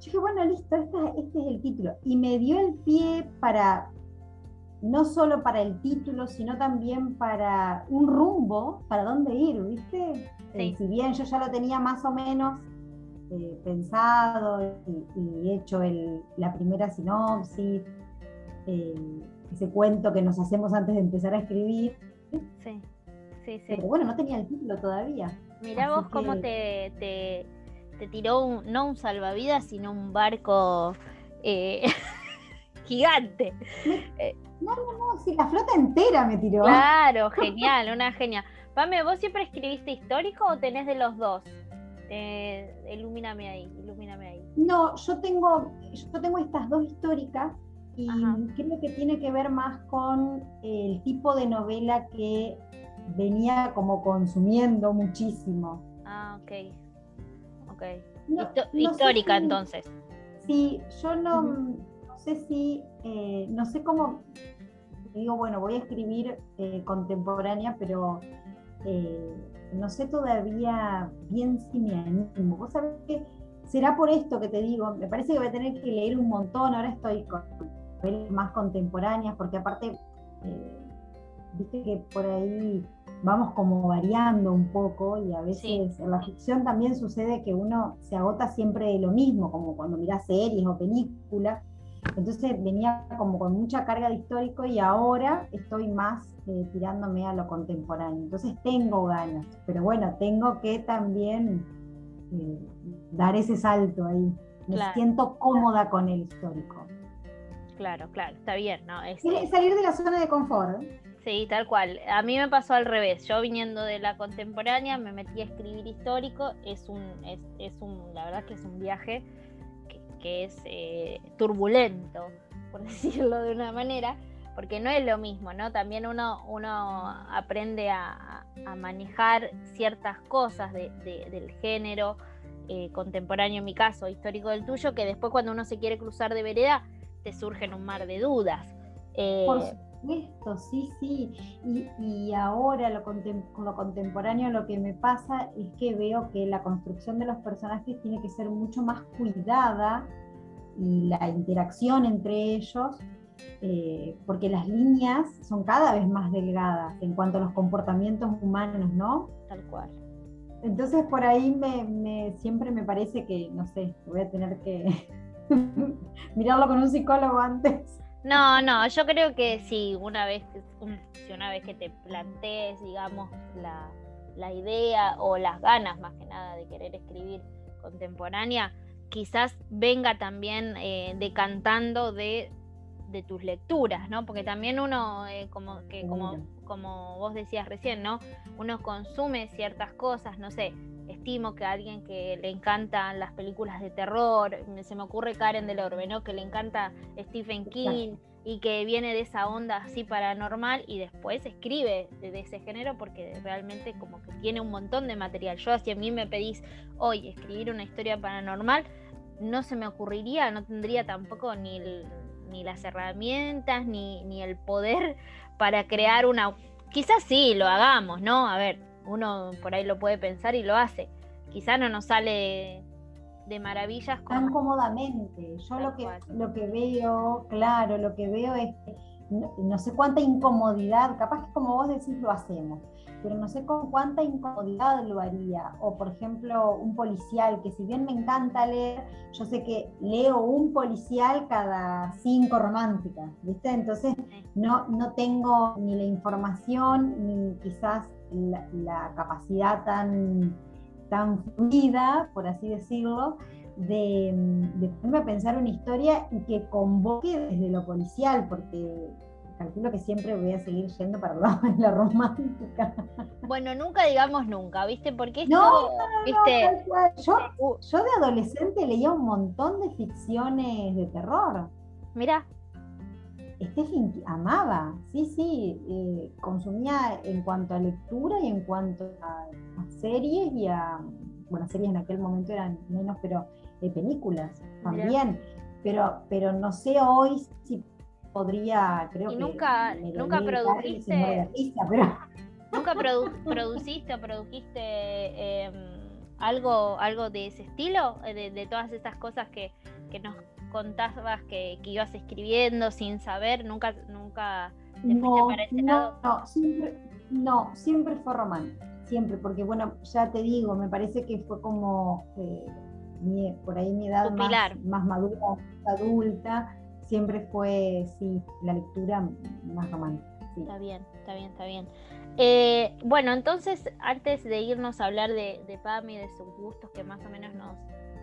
Yo dije, bueno, listo, este, este es el título. Y me dio el pie para, no solo para el título, sino también para un rumbo, para dónde ir, ¿viste? Si bien yo ya lo tenía más o menos eh, pensado y, hecho la primera sinopsis, eh, ese cuento que nos hacemos antes de empezar a escribir. Sí, sí, sí. Pero bueno, no tenía el título todavía. Mirá vos cómo te, te, tiró no un salvavidas, sino un barco *laughs* gigante. No, no, no, sí, la flota entera me tiró. Claro, *laughs* genial, una genia. Pame, ¿vos siempre escribiste histórico o tenés de los dos? Eh, ilumíname ahí, ilumíname ahí. No, yo tengo, yo tengo estas dos históricas y creo que tiene que ver más con el tipo de novela que venía como consumiendo muchísimo. Ah, ok. Ok. histórica entonces. Sí, yo no, no sé si, eh, no sé cómo, digo, bueno, voy a escribir eh, contemporánea, pero eh, no sé todavía bien si me animo. Vos sabés que será por esto que te digo, me parece que voy a tener que leer un montón, ahora estoy con más contemporáneas, porque aparte, eh, viste que por ahí vamos como variando un poco y a veces en la ficción también sucede que uno se agota siempre de lo mismo, como cuando mirás series o películas. Entonces venía como con mucha carga de histórico y ahora estoy más eh, tirándome a lo contemporáneo. Entonces tengo ganas, pero bueno, tengo que también eh, dar ese salto ahí. Me siento cómoda con el histórico. Claro, claro, está bien, ¿no? Es, salir de la zona de confort. Sí, tal cual. A mí me pasó al revés. Yo viniendo de la contemporánea me metí a escribir histórico. Es un, es, es un, la verdad que es un viaje que, es eh, turbulento, por *laughs* decirlo de una manera porque no es lo mismo, ¿no? También uno, uno aprende a, manejar ciertas cosas del género eh, contemporáneo, en mi caso, histórico del tuyo, que después cuando uno se quiere cruzar de vereda, te surgen un mar de dudas. Eh, Por supuesto, sí, sí. Y, ahora lo con lo contemporáneo lo que me pasa es que veo que la construcción de los personajes tiene que ser mucho más cuidada y la interacción entre ellos eh, porque las líneas son cada vez más delgadas en cuanto a los comportamientos humanos, ¿no? Tal cual. Entonces por ahí me, siempre me parece que, no sé, voy a tener que *laughs* mirarlo con un psicólogo antes. No, no, yo creo que sí, una vez, si una vez que te plantees, digamos, la, la idea o las ganas más que nada de querer escribir contemporánea, quizás venga también eh, decantando de de tus lecturas, ¿no? Porque también uno, eh, como, que, como, como vos decías recién, ¿no? Uno consume ciertas cosas, no sé, estimo que a alguien que le encantan las películas de terror, se me ocurre Karen del Orbe, ¿no? Que le encanta Stephen King y que viene de esa onda así paranormal y después escribe de, ese género porque realmente como que tiene un montón de material. Yo si a mí me pedís hoy escribir una historia paranormal, no se me ocurriría, no tendría tampoco ni el, ni las herramientas, ni, ni el poder *laughs* para crear una... Quizás sí, lo hagamos, ¿no? A ver, uno por ahí lo puede pensar y lo hace. Quizás no nos sale de maravillas tan cómodamente. Yo lo que, lo que veo, claro, lo que veo es no, sé cuánta incomodidad, capaz que como vos decís lo hacemos, pero no sé con cuánta incomodidad lo haría. O por ejemplo, un policial, que si bien me encanta leer, yo sé que leo un policial cada cinco románticas, ¿viste? Entonces no, no tengo ni la información ni quizás la, capacidad tan, tan fluida, por así decirlo, de, de ponerme a pensar una historia y que convoque desde lo policial, porque calculo que siempre voy a seguir yendo para la romántica. Bueno, nunca digamos nunca, ¿viste? Porque esto, no, ¿viste? Yo, uh. yo, de adolescente leía un montón de ficciones de terror. Mira. Stephen amaba, sí, sí, eh, consumía en cuanto a lectura y en cuanto a, series y a, bueno, series en aquel momento eran menos, pero de películas también, pero, pero no sé hoy si podría, creo ¿Y que... Nunca, nunca produjiste... pero... *laughs* ¿Nunca produciste o produjiste em, algo, algo de ese estilo? Eh, de, todas esas cosas que, nos contabas que, ibas escribiendo sin saber, nunca, nunca no, no, No, siempre, no, siempre fue román, siempre, porque bueno, ya te digo, me parece que fue como eh, por ahí mi edad más, más, madura, adulta, siempre fue, sí, la lectura más romántica. Está bien, está bien, está bien. Eh, bueno, entonces, antes de irnos a hablar de, de Pam y de sus gustos, que más o menos nos,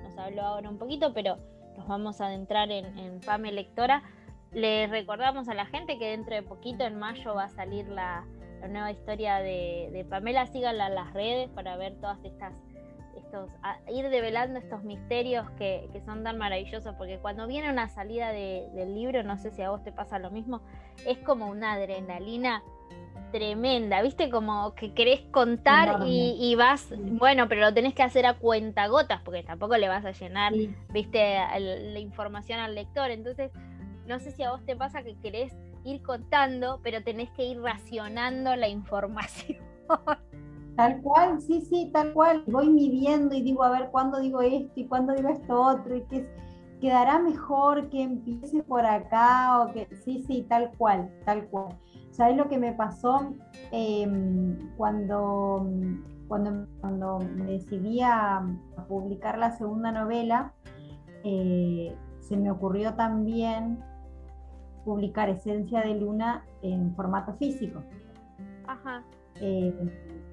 nos habló ahora un poquito, pero nos vamos a adentrar en, en Pam lectora, le recordamos a la gente que dentro de poquito, en mayo, va a salir la, nueva historia de, Pamela. Síganla en las redes para ver todas estas, estos, ir develando estos misterios que, son tan maravillosos, porque cuando viene una salida del libro, no sé si a vos te pasa lo mismo, es como una adrenalina tremenda, ¿viste? Como que querés contar y, vas, bueno, pero lo tenés que hacer a cuenta gotas, porque tampoco le vas a llenar, ¿viste? la información al lector. Entonces, no sé si a vos te pasa que querés ir contando, pero tenés que ir racionando la *laughs* información. Tal cual, sí, sí, tal cual. Voy midiendo y digo, a ver, ¿cuándo digo esto y cuándo digo esto otro? Y que quedará mejor que empiece por acá o que... Sí, sí, tal cual, tal cual. ¿Sabes lo que me pasó em, cuando, cuando, cuando me decidí a, publicar la segunda novela? Eh, se me ocurrió también publicar Esencia de Luna en formato físico. Ajá. Eh,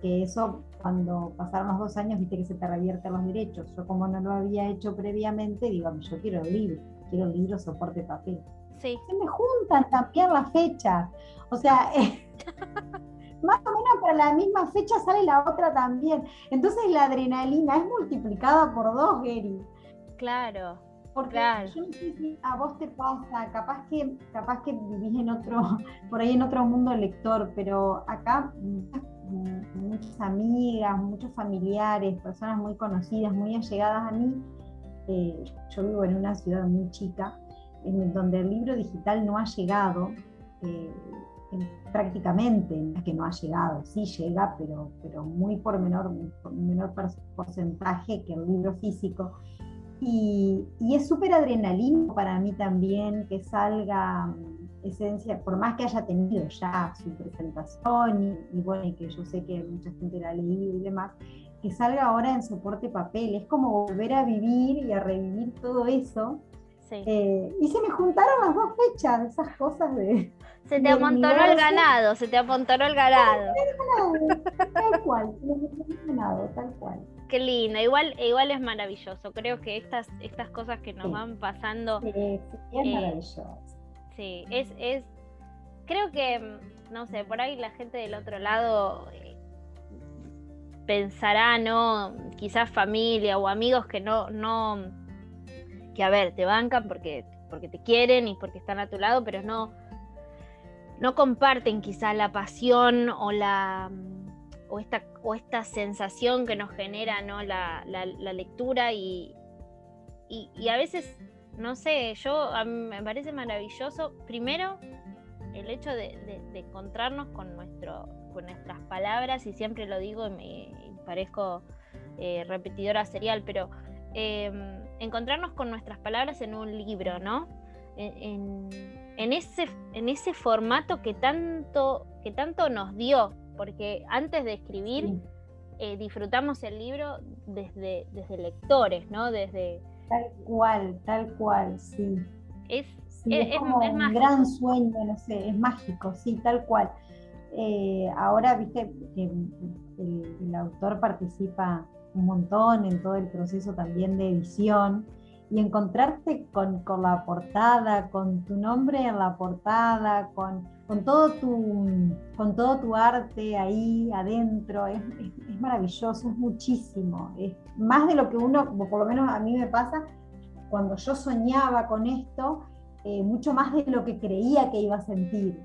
que eso cuando pasaron los dos años, viste que se te revierten los derechos. Yo como no lo había hecho previamente, digo, yo quiero el libro, quiero el libro soporte papel. Sí. Se me juntan también las fechas. O sea, eh, *laughs* más o menos para la misma fecha sale la otra también. Entonces la adrenalina es multiplicada por dos, Gary. Claro. Porque yo no sé si a vos te pasa, capaz que, capaz que vivís en otro, *laughs* por ahí en otro mundo lector, pero acá muchas, amigas, muchos familiares, personas muy conocidas, muy allegadas a mí, eh, yo vivo en una ciudad muy chica, en donde el libro digital no ha llegado, eh, prácticamente, no es que no ha llegado, sí llega, pero, pero muy por menor, por menor porcentaje que el libro físico. Y, es súper adrenalina para mí también que salga esencia, por más que haya tenido ya su presentación y, bueno, y que yo sé que mucha gente la ha leído y demás, que salga ahora en soporte papel. Es como volver a vivir y a revivir todo eso. Eh, y se me juntaron las dos fechas, esas cosas de... Se te amontonó el ganado, se te amontonó *laughs* el ganado. Tal cual, el ganado, tal cual. Qué lindo, igual, igual es maravilloso. Creo que estas, estas cosas que nos van pasando. Sí, es eh, maravilloso. Sí, es, es. Creo que, no sé, por ahí la gente del otro lado eh, pensará, ¿no? Quizás familia o amigos que no, no. que a ver, te bancan porque, porque te quieren y porque están a tu lado, pero no. No comparten quizás la pasión o la o esta, o esta sensación que nos genera ¿no? la, lectura y, y, a veces, no sé, yo me parece maravilloso, primero, el hecho de, encontrarnos con, nuestro, con nuestras palabras, y siempre lo digo y me parezco eh, repetidora serial, pero em, encontrarnos con nuestras palabras en un libro, ¿no? En, en, ese, en ese formato que tanto, que tanto nos dio porque antes de escribir eh, disfrutamos el libro desde, desde lectores, ¿no? Desde... Tal cual, tal cual, sí. Es, como un gran sueño, no sé, es mágico, sí, tal cual. Eh, ahora, viste, que el, el, autor participa un montón en todo el proceso también de edición y encontrarte con, con la portada, con tu nombre en la portada, con con todo tu, con todo tu arte ahí adentro, es, maravilloso, es muchísimo, es más de lo que uno, por lo menos a mí me pasa, cuando yo soñaba con esto, eh, mucho más de lo que creía que iba a sentir.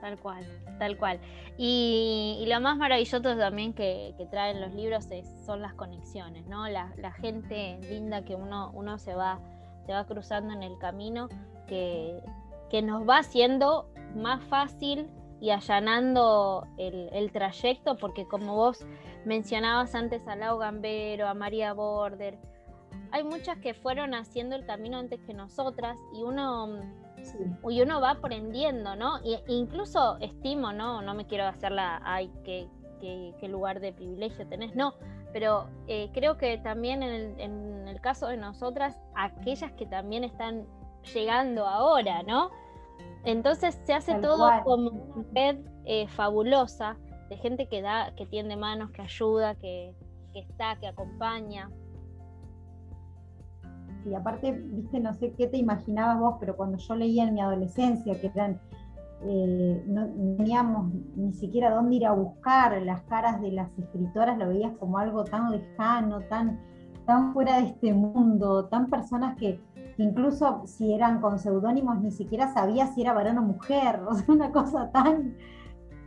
Tal cual, tal cual. Y, lo más maravilloso también que, traen los libros son las conexiones, ¿no? La, gente linda que uno, uno se, va, se va cruzando en el camino, que, que nos va haciendo más fácil y allanando el, trayecto, porque como vos mencionabas antes a Lau Gambero, a María Border, hay muchas que fueron haciendo el camino antes que nosotras y uno y uno va aprendiendo, ¿no? E incluso estimo, ¿no? No me quiero hacerla, ay, qué, qué, lugar de privilegio tenés, no, pero eh, creo que también en el, en el caso de nosotras, aquellas que también están llegando ahora, ¿no? Entonces se hace todo como una red eh, fabulosa de gente que da, que tiende manos, que ayuda, que, que está, que acompaña. Y aparte, viste, no sé qué te imaginabas vos, pero cuando yo leía en mi adolescencia, que eran, eh, no teníamos ni siquiera dónde ir a buscar las caras de las escritoras, lo veías como algo tan lejano, tan, tan fuera de este mundo, tan personas que incluso si eran con seudónimos ni siquiera sabía si era varón o mujer, *laughs* o sea, una cosa tan...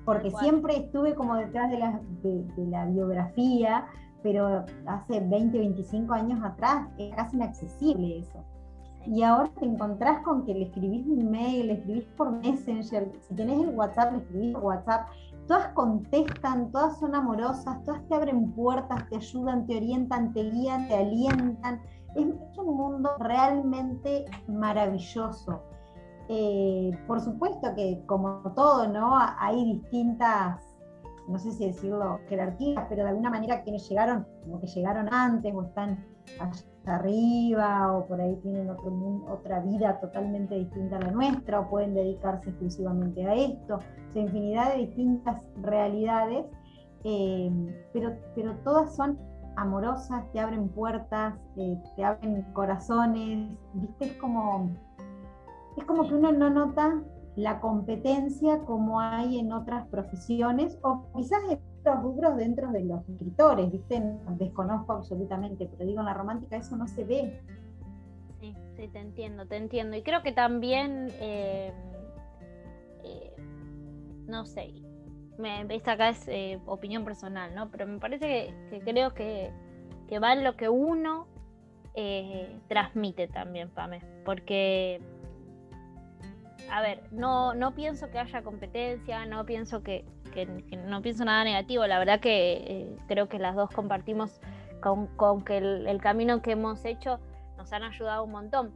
Porque siempre estuve como detrás de la, de la biografía, pero hace 20, 25 años atrás era casi inaccesible eso. Y ahora te encontrás con que le escribís un mail, le escribís por Messenger, si tenés el WhatsApp, le escribís por WhatsApp, todas contestan, todas son amorosas, todas te abren puertas, te ayudan, te orientan, te guían, te alientan. Es, un mundo realmente maravilloso. Eh, por supuesto que como todo, ¿no? Hay distintas no sé si decirlo jerarquías, pero de alguna manera quienes llegaron, como que llegaron antes o están allá arriba o por ahí tienen otro otra vida totalmente distinta a la nuestra o pueden dedicarse exclusivamente a esto, o infinidad de distintas realidades, eh, pero, pero todas son amorosas, te abren puertas, eh, te abren corazones, viste, es como, es como que uno no nota la competencia como hay en otras profesiones o quizás en otros rubros dentro de los escritores, ¿viste? Desconozco absolutamente, pero digo, en la romántica eso no se ve. Sí, sí, te entiendo, te entiendo. Y creo que también, eh, eh, no sé, me, esta acá es eh, opinión personal, ¿no? Pero me parece que, creo que, que, va en lo que uno transmite también, Pame, porque a ver, no, no pienso que haya competencia, no pienso que, no pienso nada negativo, la verdad que eh, creo que las dos compartimos con, que el, camino que hemos hecho nos han ayudado un montón.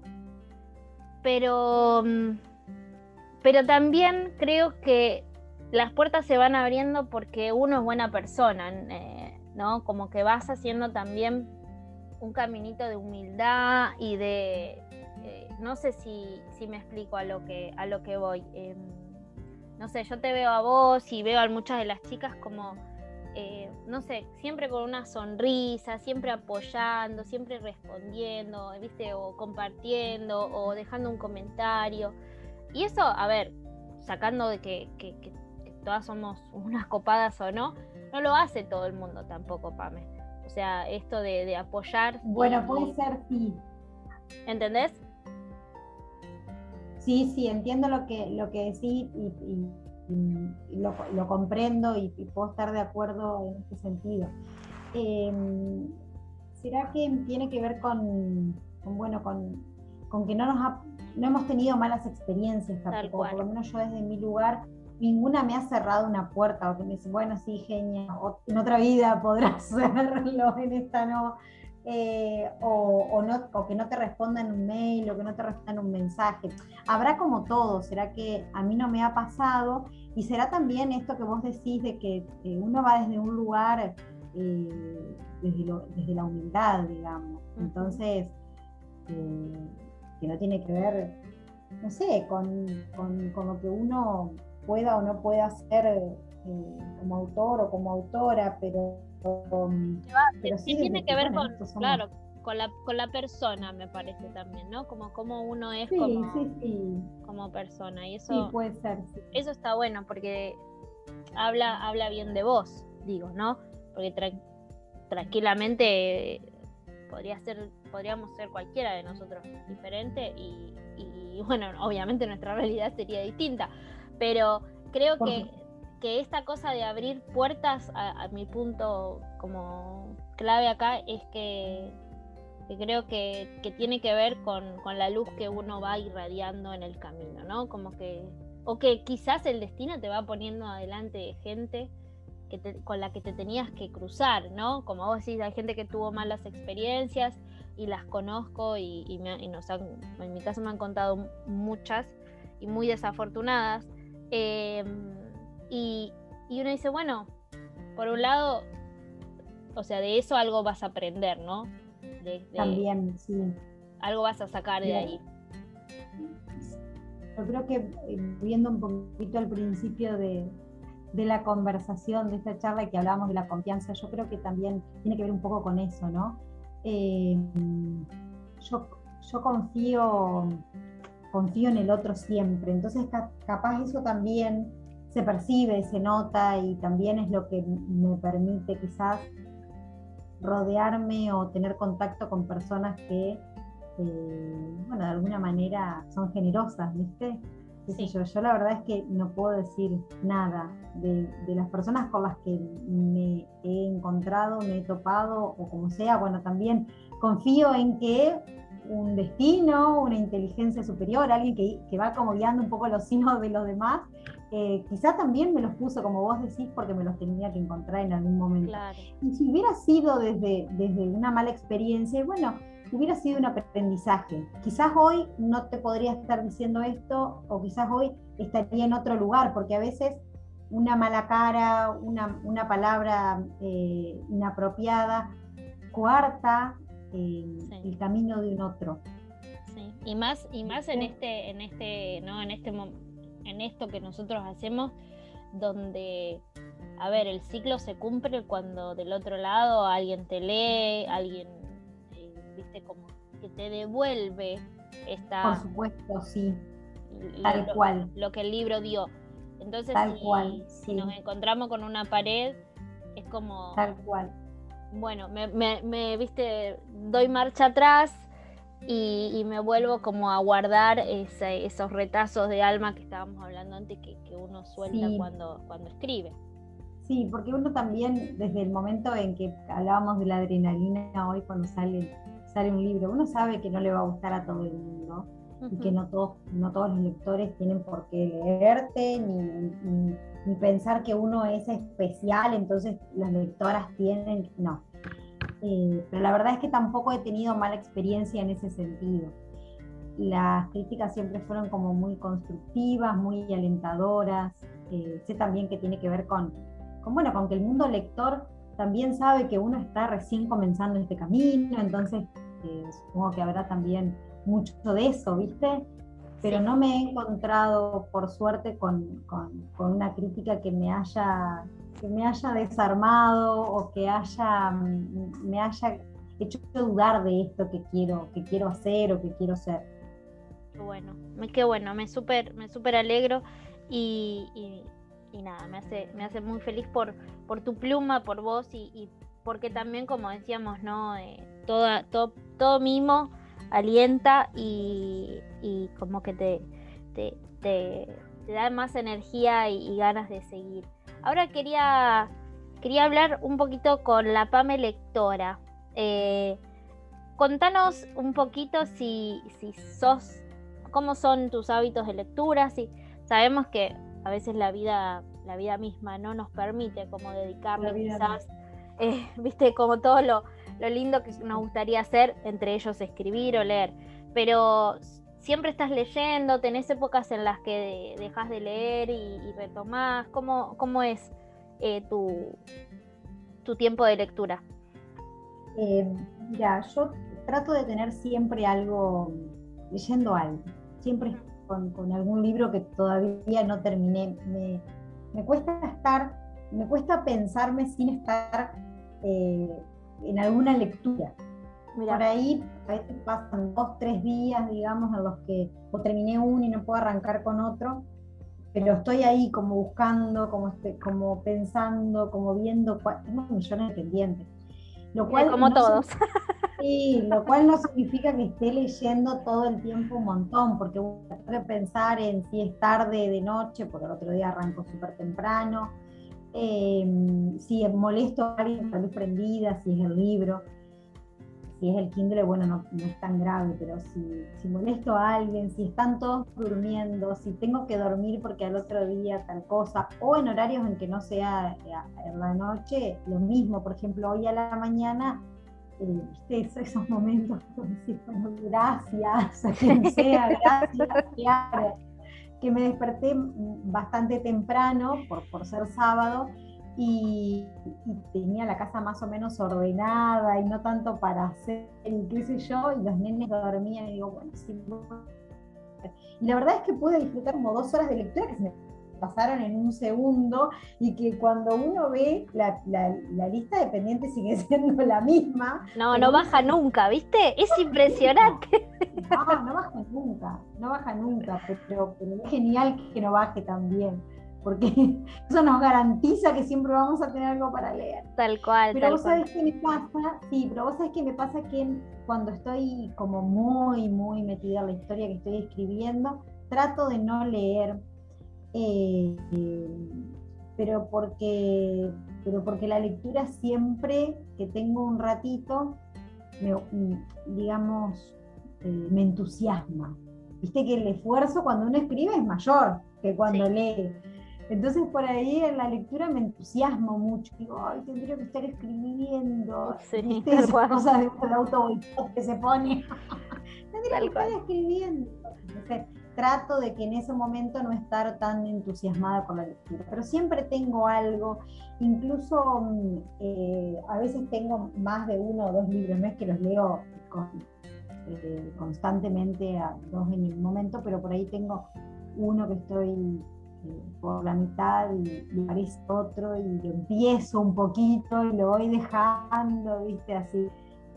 Pero, mm, pero también creo que las puertas se van abriendo porque uno es buena persona, eh, ¿no? Como que vas haciendo también un caminito de humildad y de, no sé si, me explico a lo que, a lo que voy. Em, no sé, yo te veo a vos y veo a muchas de las chicas como, eh, no sé, siempre con una sonrisa, siempre apoyando, siempre respondiendo, ¿viste? O compartiendo o dejando un comentario. Y eso, a ver, sacando de que, todas somos *laughs* unas copadas o no, no lo hace todo el mundo tampoco, Pame. O sea, esto de, apoyar. Bueno, puede ser, sí. ¿Entendés? Sí, sí, entiendo lo que, lo que decís y, lo, comprendo y, puedo estar de acuerdo en este sentido. Em, ¿Será que tiene que ver con, bueno, con, que no, nos no hemos tenido malas experiencias tampoco? Por lo menos yo desde mi lugar, ninguna me ha cerrado una puerta o que me dice, bueno, sí, genia, en otra vida *laughs* podrás hacerlo, en esta no. Eh, o, no, o que no te respondan un mail o que no te respondan un mensaje. Habrá como todo, será que a mí no me ha pasado y será también esto que vos decís de que uno va desde un lugar, eh, desde, la humildad, digamos. Entonces, eh, que no tiene que ver, no sé, con, con, lo que uno pueda o no pueda hacer como autor o como autora, pero pero sí, tiene que ver con, claro, con la, con la persona, me parece también, ¿no? Como, como uno es como, como persona. Y eso, puede ser. Eso está bueno porque habla, habla bien de vos, digo, ¿no? Porque tranquilamente podría ser, podríamos ser cualquiera de nosotros diferente y, y bueno, obviamente nuestra *laughs* realidad sería distinta, pero creo que, que, esta cosa de abrir puertas, a, mi punto como clave acá, es que, creo que, tiene que ver con, la luz que uno va irradiando en el camino, ¿no? Como que, o que quizás el destino te va poniendo adelante gente que con la que te tenías que cruzar, ¿no? Como vos decís, hay gente que tuvo malas experiencias y las conozco y, nos en mi caso me han contado muchas y muy desafortunadas. Em, y, uno dice, bueno, por un lado, o sea, de eso algo vas a aprender, ¿no? También, sí. Algo vas a sacar de ahí. Yo creo que eh, viendo un poquito al principio de, de la conversación, de esta charla que hablábamos de la confianza, yo creo que también tiene que ver un poco con eso, ¿no? Eh, yo, yo confío, confío en el otro siempre, entonces capaz eso también se percibe, se nota y también es lo que me permite quizás rodearme o tener contacto con personas que, eh, bueno, de alguna manera son generosas, ¿viste? Yo, la verdad es que no puedo decir nada de, las personas con las que me he encontrado, me he topado o como sea. Bueno, también confío en que un destino, una inteligencia superior, alguien que, va como guiando un poco los signos de los demás, eh, quizá también me los puso, como vos decís, porque me los tenía que encontrar en algún momento. Y si hubiera sido desde, desde una mala experiencia, bueno, hubiera sido un aprendizaje. Quizás hoy no te podría estar diciendo esto o quizás hoy estaría en otro lugar, porque a veces una mala cara, una, palabra eh, inapropiada, eh, el camino de un otro. Sí. Y más, y más en este, en este, ¿no? En este en esto que nosotros hacemos, donde a ver, el ciclo se cumple cuando del otro lado alguien te lee, alguien viste, como que te devuelve esta... Por supuesto, sí. Tal cual. Lo que el libro dio. Entonces, Tal si, cual, si nos encontramos con una pared, es como... Tal cual. Bueno, me, me, viste, doy marcha atrás y, me vuelvo como a guardar esos retazos de alma que estábamos hablando antes que, que uno suelta cuando, cuando escribe. Sí, porque uno también, desde el momento en que hablábamos de la adrenalina hoy cuando sale sale un libro, uno sabe que no le va a gustar a todo el mundo y que no todos, no todos los lectores tienen por qué leerte ni, pensar que uno es especial, entonces las lectoras tienen, no. Eh, pero la verdad es que tampoco he tenido mala experiencia en ese sentido. Las críticas siempre fueron como muy constructivas, muy alentadoras. Eh, sé también que tiene que ver con, con, bueno, con que el mundo lector también sabe que uno está recién comenzando este camino, entonces supongo que habrá también mucho de eso, ¿viste? Pero no me he encontrado, por suerte, con, una crítica que me haya que me haya desarmado o que haya mm, me haya hecho dudar de esto que quiero que quiero hacer o que quiero ser. Qué bueno qué bueno me súper me super alegro y, y, nada me hace me hace muy feliz por por tu pluma por vos y, porque también como decíamos no eh, toda todo todo mimo alienta y, como que te, te, da más energía y, ganas de seguir. Ahora quería, quería hablar un poquito con la PAME lectora. Eh, contanos un poquito si, si sos, cómo son tus hábitos de lectura, si sabemos que a veces la vida, la vida misma no nos permite como dedicarle quizás, eh, *laughs* viste, como todo lo, lo lindo que nos gustaría hacer, entre ellos escribir o leer. Pero siempre estás leyendo, tenés épocas en las que dejas de leer y, retomás. ¿Cómo, cómo es eh, tu, tu, tiempo de lectura? Eh, mira, yo trato de tener siempre algo, leyendo algo, siempre con, algún libro que todavía no terminé. Me, me, cuesta estar, me cuesta pensarme sin estar eh, en alguna lectura. Por ahí a veces pasan dos, tres días, digamos, en los que o terminé uno y no puedo arrancar con otro, pero estoy ahí como buscando, como, este, como pensando, como viendo, tengo millones de pendientes. Lo cual como todos. Sí, lo cual no significa que esté leyendo todo el tiempo un montón, porque tengo que pensar en si es tarde de noche, porque el otro día arranco súper temprano, em, si molesto a alguien con luz prendida, si es el libro si es el Kindle, bueno, no, es tan grave, pero si, si, molesto a alguien, si están todos durmiendo, si tengo que dormir porque al otro día tal cosa, o en horarios en que no sea eh, en la noche, lo mismo, por ejemplo, hoy a la mañana, eh, esos momentos *laughs* gracias, a *laughs* quien sea, gracias, claro, que me desperté bastante temprano por, por ser sábado y, tenía la casa más o menos ordenada y no tanto para hacer y qué sé yo, y los nenes dormían y digo, bueno. Y la verdad es que pude disfrutar como dos horas de lectura que se me pasaron en un segundo y que cuando uno ve la, la, lista de pendientes sigue *laughs* siendo la misma. No, no baja nunca, ¿viste? Es impresionante. No, no baja nunca, no baja nunca, pero, pero es genial que no baje también porque *laughs* eso nos garantiza que siempre vamos a tener algo para leer. Tal cual. Pero vos sabés qué me pasa, sí, pero vos sabés que me pasa que cuando estoy como muy, muy metida en la historia que estoy escribiendo, trato de no leer, eh, pero, porque, pero porque la lectura siempre que tengo un ratito, digamos, eh, me entusiasma. Viste que el esfuerzo cuando uno escribe es mayor que cuando lee. Entonces por ahí en la lectura me entusiasmo mucho. Digo, ay, tendría que estar escribiendo. Sí, ¿Viste? Esas *laughs* cosas de auto que se pone. *laughs* tendría que estar escribiendo. Entonces trato de que en ese momento no estar tan entusiasmada con la lectura. Pero siempre tengo algo, incluso mm, eh, a veces tengo más de uno o dos libros, no es que los leo eh, constantemente a dos en el momento, pero por ahí tengo uno que estoy por la mitad y, y, aparece otro y lo empiezo un poquito y lo voy dejando, viste, así.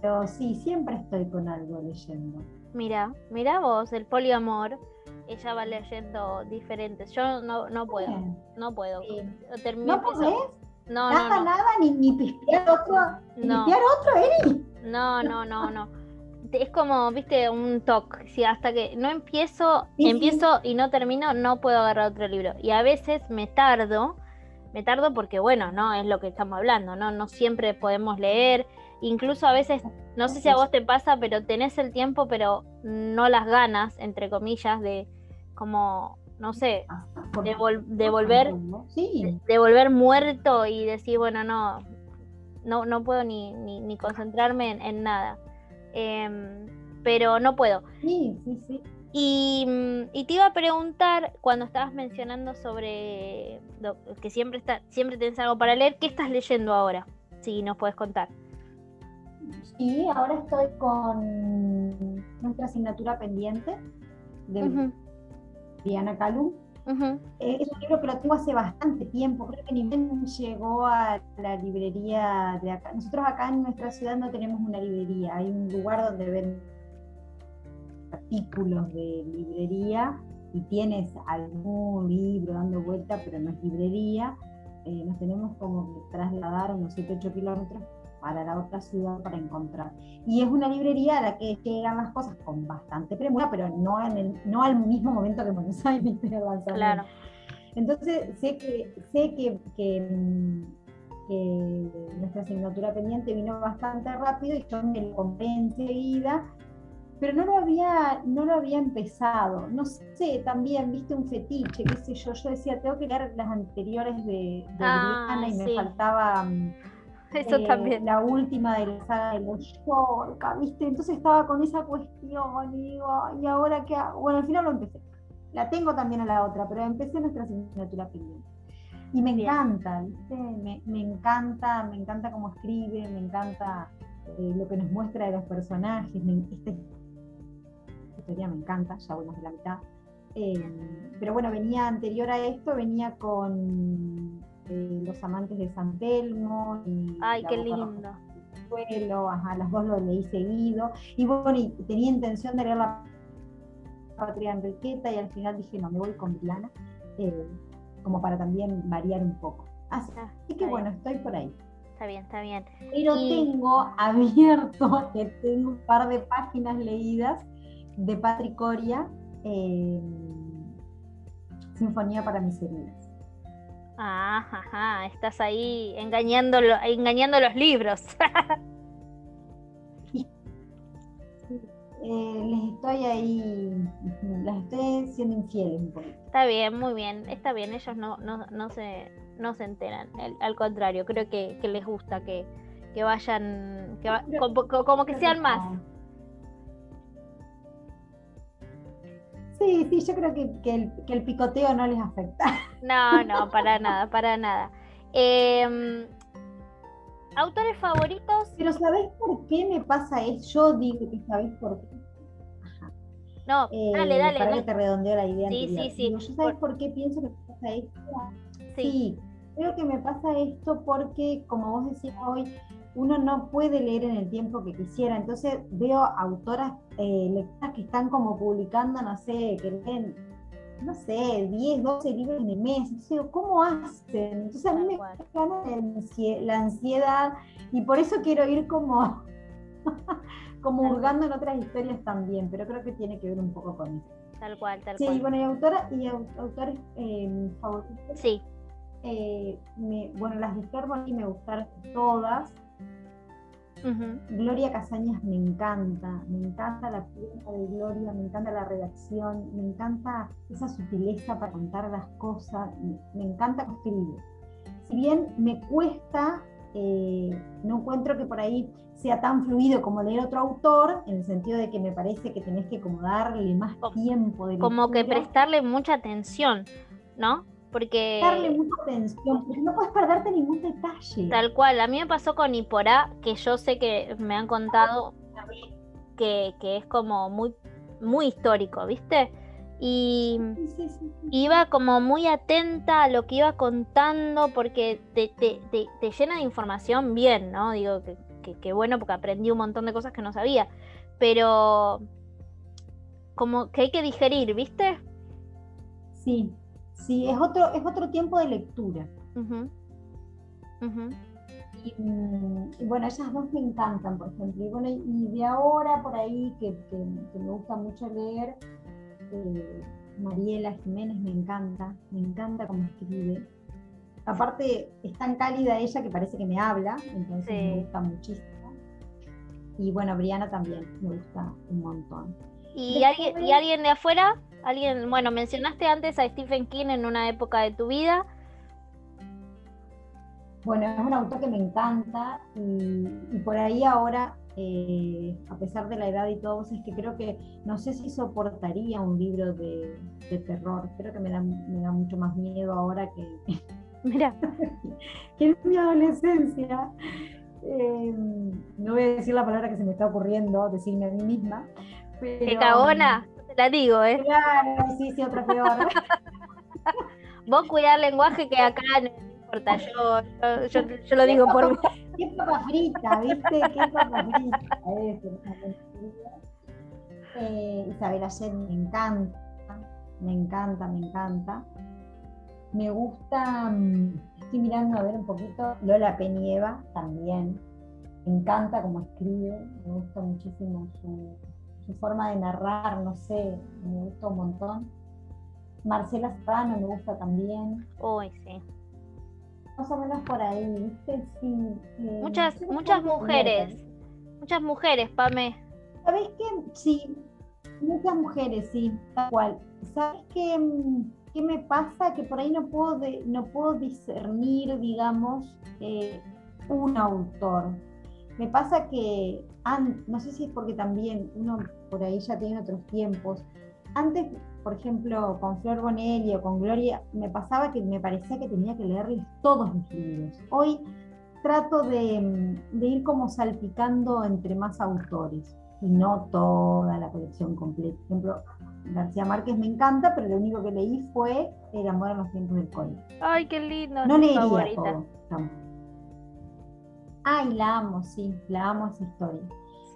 Pero sí, siempre estoy con algo leyendo. Mira, mira vos, el poliamor, ella va leyendo diferentes. Yo no, no puedo, no puedo. ¿No podés? No, nada, no, nada, ni, ni pispear otro, no. pispear otro, Eri. No, no, no, no es como, viste, un toque. Si hasta que no empiezo, empiezo y no termino, no puedo agarrar otro libro. Y a veces me tardo, me tardo porque, bueno, no es lo que estamos hablando, ¿no? No siempre podemos leer. Incluso a veces, no sé si a vos te pasa, pero tenés el tiempo, pero no las ganas, entre comillas, de como, no sé, de, volver, de, volver muerto y decir, bueno, no, no, no puedo ni, ni, concentrarme en nada. Em, pero no puedo. Sí, sí, sí. Y, te iba a preguntar, cuando estabas mencionando sobre que siempre está, siempre tienes algo para leer, ¿qué estás leyendo ahora? Si nos puedes contar. Sí, ahora estoy con nuestra asignatura pendiente de Diana Calum eh, es un libro que lo tengo hace bastante tiempo, creo que ni bien llegó a la librería de acá. Nosotros acá en nuestra ciudad no tenemos una librería, hay un lugar donde ven artículos de librería y tienes algún libro dando vuelta, pero no es librería. Eh, nos tenemos como que trasladar unos 7-8 kilómetros para la otra ciudad para encontrar. Y es una librería a la que llegan las cosas con bastante premura, pero no, en el, no al mismo momento que Buenos Aires. *laughs* Claro. Entonces sé que, sé que, que, nuestra asignatura pendiente vino bastante rápido y yo me lo compré enseguida, pero no lo había, no lo había empezado. No sé, también viste un fetiche, qué sé yo. Yo decía, tengo que leer las anteriores de, de ah, y me faltaba mm, Eso eh, también. La última de la saga de los Yorka, ¿viste? Entonces estaba con esa cuestión y digo, ¿y ahora qué hago? Bueno, al final lo empecé. La tengo también a la otra, pero empecé nuestra asignatura pendiente. Y me encanta, ¿viste? Me, me, encanta, me encanta cómo escribe, me encanta eh, lo que nos muestra de los personajes. esta historia me encanta, ya vamos de la mitad. Eh, pero bueno, venía anterior a esto, venía con los amantes de San Telmo. Y Ay, qué lindo. Suelo, ajá, las dos lo leí seguido. Y bueno, y tenía intención de leer la Patria Enriqueta y al final dije, no, me voy con Diana, eh, como para también variar un poco. Así, ah, que bueno, estoy por ahí. Está bien, está bien. Pero tengo abierto, *laughs* que tengo un par de páginas leídas de Patricoria, eh, Sinfonía para mis heridas. Ajá, estás ahí engañando, engañando los libros. *laughs* Eh, les estoy ahí, las estoy siendo infieles un poquito. Está bien, muy bien, está bien, ellos no, no, no se, no se enteran, al contrario, creo que, les gusta que, vayan, como, que sean más. Sí, sí, yo creo que, el, picoteo no les afecta. *laughs* No, no, para nada, para nada. Em, ¿Autores favoritos? Pero ¿sabés por qué me pasa eso? Yo digo que ¿sabés por qué? No, eh, dale, dale. Para que te redondeo la idea. Sí, sí, sí. ¿Yo sabes por... qué pienso que pasa esto? Sí. Creo que me pasa esto porque, como vos decías hoy, uno no puede leer en el tiempo que quisiera. Entonces veo autoras, eh, lectoras que están como publicando, no sé, que leen, no sé, 10, 12 libros en el mes. Entonces, ¿cómo hacen? Entonces a mí me gana la ansiedad y por eso quiero ir como, *laughs* como hurgando en otras historias también, pero creo que tiene que ver un poco con eso. Tal cual, tal cual. Sí, bueno, y, autora, y autores eh, favoritos. Sí. Eh, bueno, las de y me gustaron todas. Gloria Casañas me encanta, me encanta la pieza de Gloria, me encanta la redacción, me encanta esa sutileza para contar las cosas, me, encanta escribir. Si bien me cuesta, eh, no encuentro que por ahí sea tan fluido como leer otro autor, en el sentido de que me parece que tenés que como darle más tiempo de Como que prestarle mucha atención, ¿no? Porque... Darle mucha atención, porque no puedes perderte ningún detalle. Tal cual, a mí me pasó con Iporá, que yo sé que me han contado que, es como muy, muy histórico, ¿viste? Y iba como muy atenta a lo que iba contando porque te, te, llena de información bien, ¿no? Digo que, que, bueno porque aprendí un montón de cosas que no sabía, pero como que hay que digerir, ¿viste? Sí, Sí, es otro, es otro tiempo de lectura. Mm, y, bueno, esas dos me encantan, por ejemplo. Y, bueno, y de ahora por ahí, que, me gusta mucho leer, eh, Mariela Jiménez me encanta, me encanta cómo escribe. Aparte, es tan cálida ella que parece que me habla, entonces me gusta muchísimo. Y bueno, Briana también me gusta un montón. ¿Y, alguien, ¿y alguien de afuera? Alguien, bueno, mencionaste antes a Stephen King en una época de tu vida. Bueno, es un autor que me encanta y, por ahí ahora, eh, a pesar de la edad y todo, es que creo que no sé si soportaría un libro de, terror. Creo que me da, me da mucho más miedo ahora que, *laughs* *laughs* Mira. que en mi adolescencia. Eh, no voy a decir la palabra que se me está ocurriendo, decirme a mí misma. ¡Qué cagona! La digo, ¿eh? Claro, sí, sí, otra peor. *laughs* Vos cuidar lenguaje que acá no importa, yo, yo, yo, lo digo por mí. *laughs* Qué papa frita, ¿viste? Qué papa frita. Eh, Isabel Allende me encanta, me encanta, me encanta. Me gusta, mm, estoy mirando a ver un poquito, Lola Penieva también. Me encanta cómo escribe, me gusta muchísimo su, su forma de narrar, no sé, me gusta un montón. Marcela Serrano me gusta también. Uy, sí. Más o menos por ahí, ¿viste? Sí. Eh, muchas, muchas mujeres. Muchas mujeres, Pame. ¿Sabes qué? Sí, muchas mujeres, sí, tal cual. ¿Sabes qué, qué me pasa? Que por ahí no puedo, no puedo discernir, digamos, eh, un autor. Me pasa que, no sé si es porque también uno por ahí ya tiene otros tiempos. Antes, por ejemplo, con Flor Bonelli o con Gloria, me pasaba que me parecía que tenía que leerles todos los libros. Hoy trato de, ir como salpicando entre más autores y no toda la colección completa. Por ejemplo, García Márquez me encanta, pero lo único que leí fue El amor en los tiempos del cole. Ay, qué lindo. No leería todo. Ay, la amo, sí, la amo esa historia.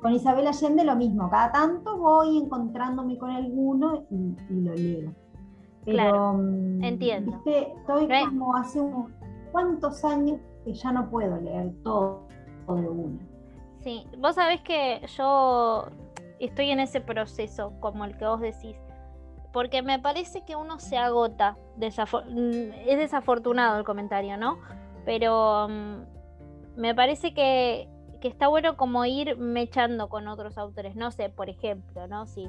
Con Isabel Allende lo mismo, cada tanto voy encontrándome con alguno y, lo leo. Pero, claro, mm, entiendo. Estoy como hace unos cuantos años, ya no puedo leer todo, de una. Sí, vos sabés que yo estoy en ese proceso, como el que vos decís, porque me parece que uno se agota, mm, es desafortunado el comentario, ¿no? Pero mm, me parece que, está bueno como ir mechando con otros autores, no sé, por ejemplo, ¿no? Si,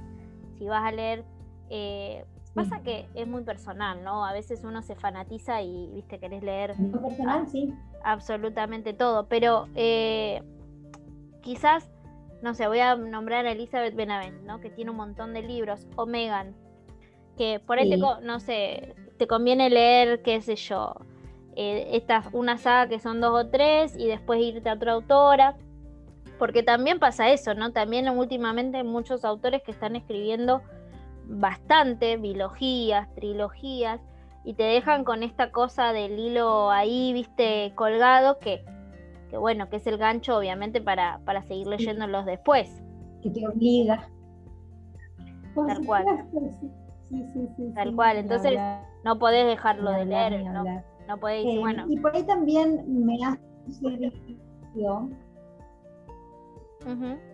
si vas a leer... Eh, pasa que es muy personal, ¿no? A veces uno se fanatiza y, viste, querés leer... Muy personal, sí. Absolutamente todo, pero eh, quizás, no sé, voy a nombrar a Elizabeth Benavent, ¿no? Que tiene un montón de libros, o Megan, que por ahí, te, no sé, te conviene leer, qué sé yo, eh, esta, una saga que son dos o tres y después irte a otra autora. Porque también pasa eso, ¿no? También últimamente hay muchos autores que están escribiendo bastante, bilogías, trilogías, y te dejan con esta cosa del hilo ahí, viste, colgado, que, que bueno, que es el gancho obviamente para, para seguir leyéndolos después. Que te obliga. Tal cual. Tal cual, entonces no podés dejarlo de leer, no, no eh, bueno. Y por ahí también me ha sucedido,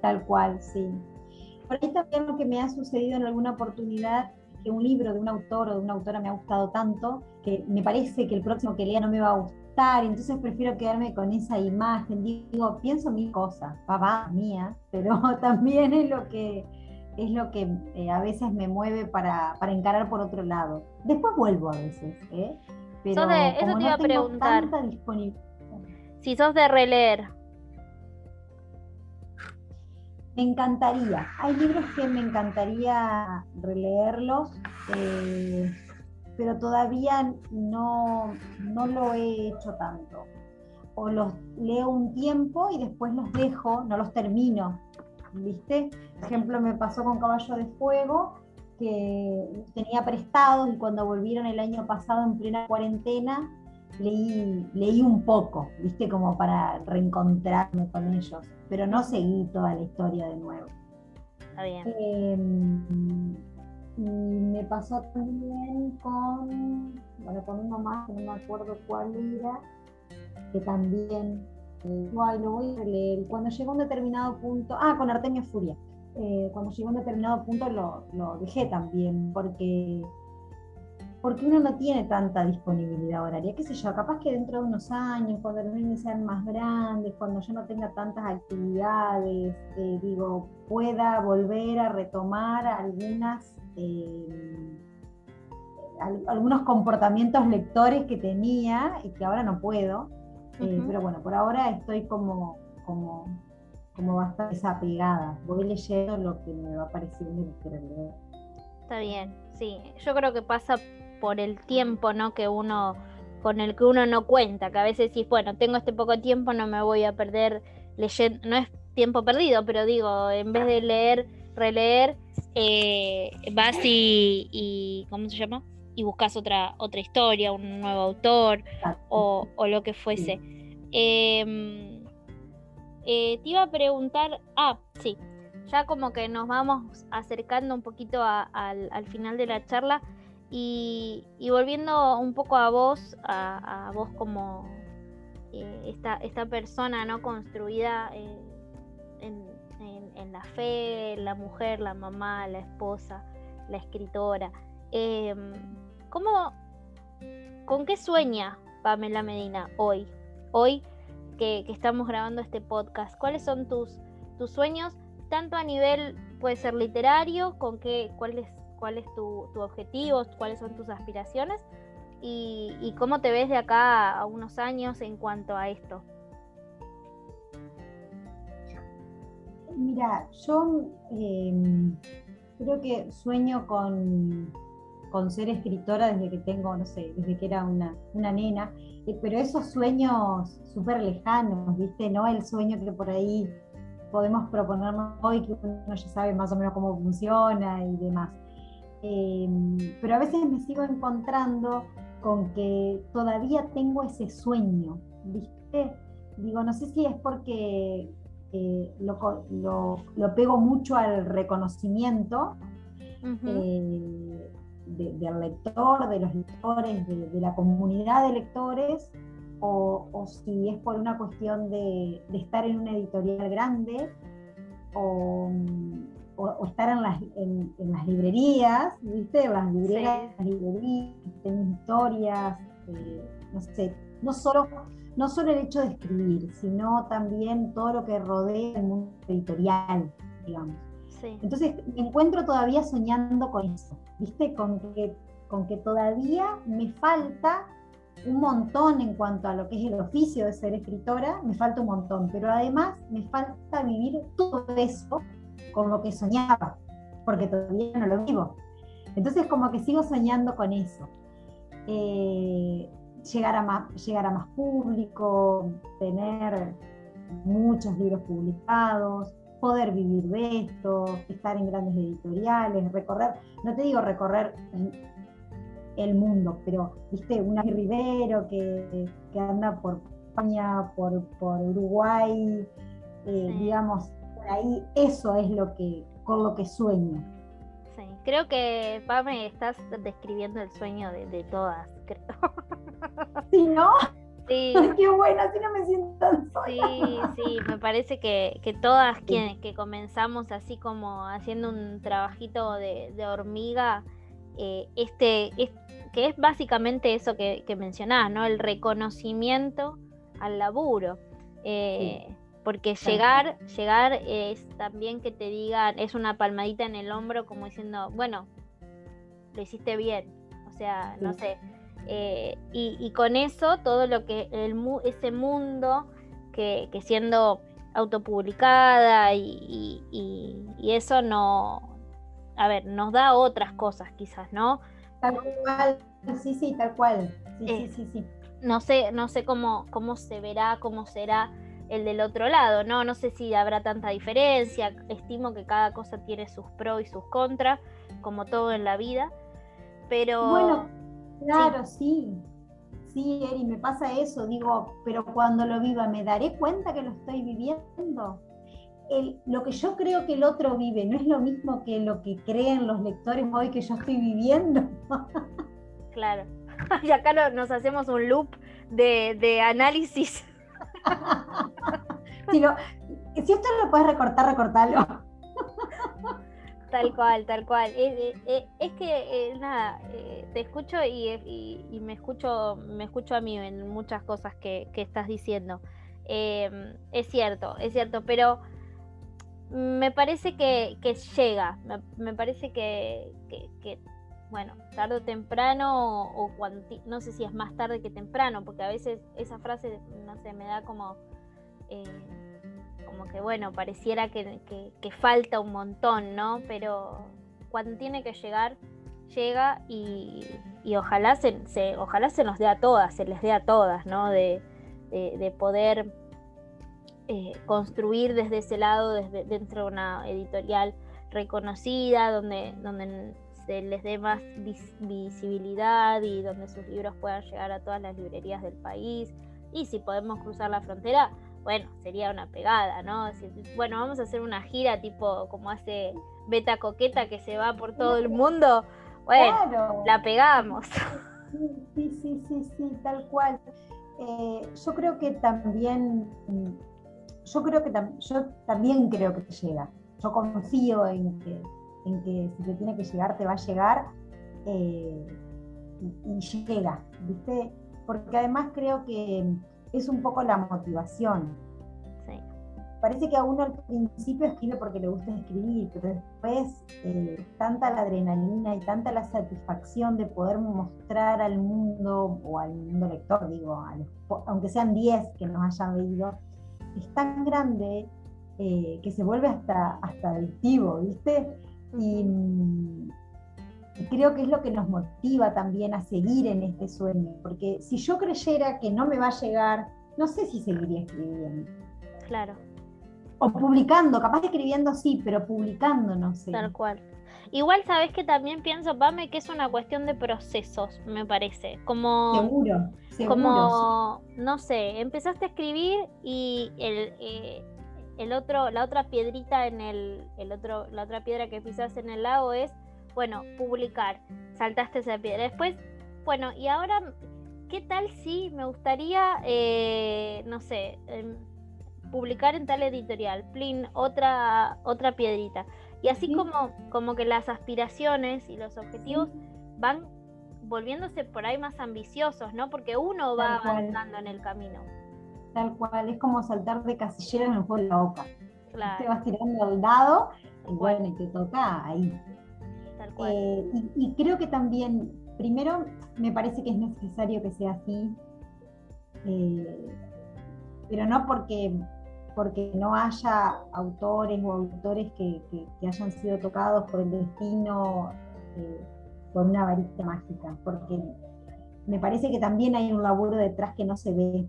tal cual, sí. Por ahí también lo que me ha sucedido en alguna oportunidad que un libro de un autor o de una autora me ha gustado tanto que me parece que el próximo que lea no me va a gustar, entonces prefiero quedarme con esa imagen. Digo, pienso mil cosas, papá, mía, pero *laughs* también es lo que es lo que eh, a veces me mueve para, encarar por otro lado. Después vuelvo a veces, ¿eh? Pero de, eso te iba a preguntar. Si sos de releer. Me encantaría. Hay libros que me encantaría releerlos, eh, pero todavía no, no lo he hecho tanto. O los leo un tiempo y después los dejo, no los termino ¿viste? Por ejemplo, me pasó con Caballo de Fuego, que tenía prestados y cuando volvieron el año pasado en plena cuarentena, leí, leí un poco, ¿viste? Como para reencontrarme con ellos, pero no seguí toda la historia de nuevo. Está bien. Em, y me pasó también con, bueno, con uno más, que no me acuerdo cuál era, que también eh, lo voy a leer. Cuando llegó a un determinado punto, ah, con Artemio Furia. Eh, cuando llegó a un determinado punto lo, lo, dejé también, porque, porque uno no tiene tanta disponibilidad horaria. ¿Qué sé yo? Capaz que dentro de unos años, cuando los niños sean más grandes, cuando yo no tenga tantas actividades, eh, digo, pueda volver a retomar algunas. algunos comportamientos lectores que tenía y que ahora no puedo. Eh, pero bueno, por ahora estoy como, como, como bastante desapegada. Voy leyendo lo que me va pareciendo leer. Está bien, sí. Yo creo que pasa por el tiempo, ¿no? Que uno con el que uno no cuenta, que a veces decís, bueno, tengo este poco tiempo, no me voy a perder leyendo, no es tiempo perdido, pero digo, en vez de leer, releer, eh, vas y, y, ¿cómo se llama? y buscas otra, otra historia, un nuevo autor o, lo que fuese. Em, eh, te iba a preguntar, ah, sí, ya como que nos vamos acercando un poquito al, final de la charla y, volviendo un poco a vos, a, vos como eh, esta, esta, persona no construida eh, en, la fe, la mujer, la mamá, la esposa, la escritora. Em, ¿Cómo, con qué sueña Pamela Medina hoy? Hoy que, estamos grabando este podcast. ¿Cuáles son tus, tus sueños, tanto a nivel, puede ser literario, con qué, cuál es, cuál es tu, objetivo, cuáles son tus aspiraciones y, cómo te ves de acá a unos años en cuanto a esto? Mira, yo em, creo que sueño con con ser escritora desde que tengo, no sé, desde que era una, nena, eh, pero esos sueños súper lejanos, ¿viste? No el sueño que por ahí podemos proponernos hoy, que uno ya sabe más o menos cómo funciona y demás. Em, pero a veces me sigo encontrando con que todavía tengo ese sueño, ¿viste? Digo, no sé si es porque eh, lo, lo, pego mucho al reconocimiento, uh del lector, de los lectores, de, la comunidad de lectores, o, si es por una cuestión de, estar en una editorial grande o, estar en las, en, las, librerías, ¿viste? Las librerías, las librerías tienen historias, eh, no sé, no solo, no solo el hecho de escribir, sino también todo lo que rodea el mundo editorial, digamos. Entonces me encuentro todavía soñando con eso, ¿viste? Con que, con que todavía me falta un montón en cuanto a lo que es el oficio de ser escritora, me falta un montón, pero además me falta vivir todo eso con lo que soñaba, porque todavía no lo vivo. Entonces como que sigo soñando con eso. Eh, llegar, a más, llegar a más público, tener muchos libros publicados, poder vivir de esto, estar en grandes editoriales, recorrer, no te digo recorrer el mundo, pero, viste, una Rivero que, que anda por España, por, por Uruguay, eh, digamos, por ahí, eso es lo que, con lo que sueño. Sí, creo que, Pame, estás describiendo el sueño de, todas, creo. ¿Sí, no? Sí. *laughs* Qué bueno, así no me siento sola. Sí, sí, me parece que, que todas quienes que comenzamos así como haciendo un trabajito de, de hormiga, eh, este, que es básicamente eso que, que, mencionabas, ¿no? El reconocimiento al laburo. Eh, porque llegar, llegar es también que te digan, es una palmadita en el hombro como diciendo, bueno, lo hiciste bien. O sea, no sé. Eh, y, con eso, todo lo que el, ese mundo que, siendo autopublicada y, y, eso no, a ver, nos da otras cosas quizás, ¿no? Tal cual, sí, sí, tal cual. Sí, sí, eh, sí, sí. No sé, no sé cómo, cómo se verá, cómo será el del otro lado, ¿no? No sé si habrá tanta diferencia. Estimo que cada cosa tiene sus pros y sus contras, como todo en la vida. Pero. Bueno, claro, sí. Sí, Eri, me pasa eso. Digo, pero cuando lo viva, ¿me daré cuenta que lo estoy viviendo? lo que yo creo que el otro vive no es lo mismo que lo que creen los lectores hoy que yo estoy viviendo. *laughs* claro. *laughs* Y acá nos hacemos un loop de, análisis. *laughs* si, si esto lo puedes recortar, recortalo. Tal cual, tal cual. Es, que, eh, nada, eh, te escucho y, me escucho me escucho a mí en muchas cosas que, estás diciendo. Em, es cierto, es cierto, pero me parece que, llega, me, parece que, bueno, tarde o temprano, o, no sé si es más tarde que temprano, porque a veces esa frase, no sé, me da como, eh, como que, bueno, pareciera que, falta un montón, ¿no? Pero cuando tiene que llegar, llega y, ojalá, se, ojalá se nos dé a todas, se les dé a todas, ¿no? de poder eh, construir desde ese lado, desde, dentro de una editorial reconocida, donde, donde se les dé más visibilidad y donde sus libros puedan llegar a todas las librerías del país. Y si podemos cruzar la frontera, bueno, sería una pegada, ¿no? bueno, vamos a hacer una gira tipo como hace Beta Coqueta que se va por todo el mundo. Bueno, la pegamos. Sí, sí, sí, sí, tal cual. Eh, yo creo que también yo creo que yo también creo que te llega. Yo confío en que, en que si te tiene que llegar, te va a llegar eh, y, llega, ¿viste? Porque además creo que es un poco la motivación. Sí. Parece que a uno al principio escribe porque le gusta escribir, pero después eh, tanta la adrenalina y tanta la satisfacción de poder mostrar al mundo, o al mundo lector, digo, aunque sean 10 que nos hayan leído, es tan grande eh, que se vuelve hasta, hasta adictivo, ¿viste? Y, creo que es lo que nos motiva también a seguir en este sueño, porque si yo creyera que no me va a llegar, no sé si seguiría escribiendo. Claro. O publicando, capaz de escribiendo sí, pero publicando no sé. Tal cual. Igual sabes que también pienso, Pame, que es una cuestión de procesos, me parece. Como, seguro, Como, no sé, empezaste a escribir y el, eh, el otro, la otra piedrita en el, el otro, la otra piedra que pisaste en el lago es, bueno, publicar. Saltaste esa piedra. Después, bueno, y ahora ¿qué tal si me gustaría, eh, no sé, em, publicar en tal editorial, plin, otra, otra piedrita? Y así como, como que las aspiraciones y los objetivos van volviéndose por ahí más ambiciosos, ¿no? Porque uno va avanzando en el camino. Tal cual, es como saltar de casillero en el juego de la boca. Te vas tirando al dado y bueno, y te toca ahí. Tal cual. Eh, y, creo que también, primero, me parece que es necesario que sea así, eh, pero no porque porque no haya autores o autores que, hayan sido tocados por el destino eh, por una varita mágica, porque me parece que también hay un laburo detrás que no se ve.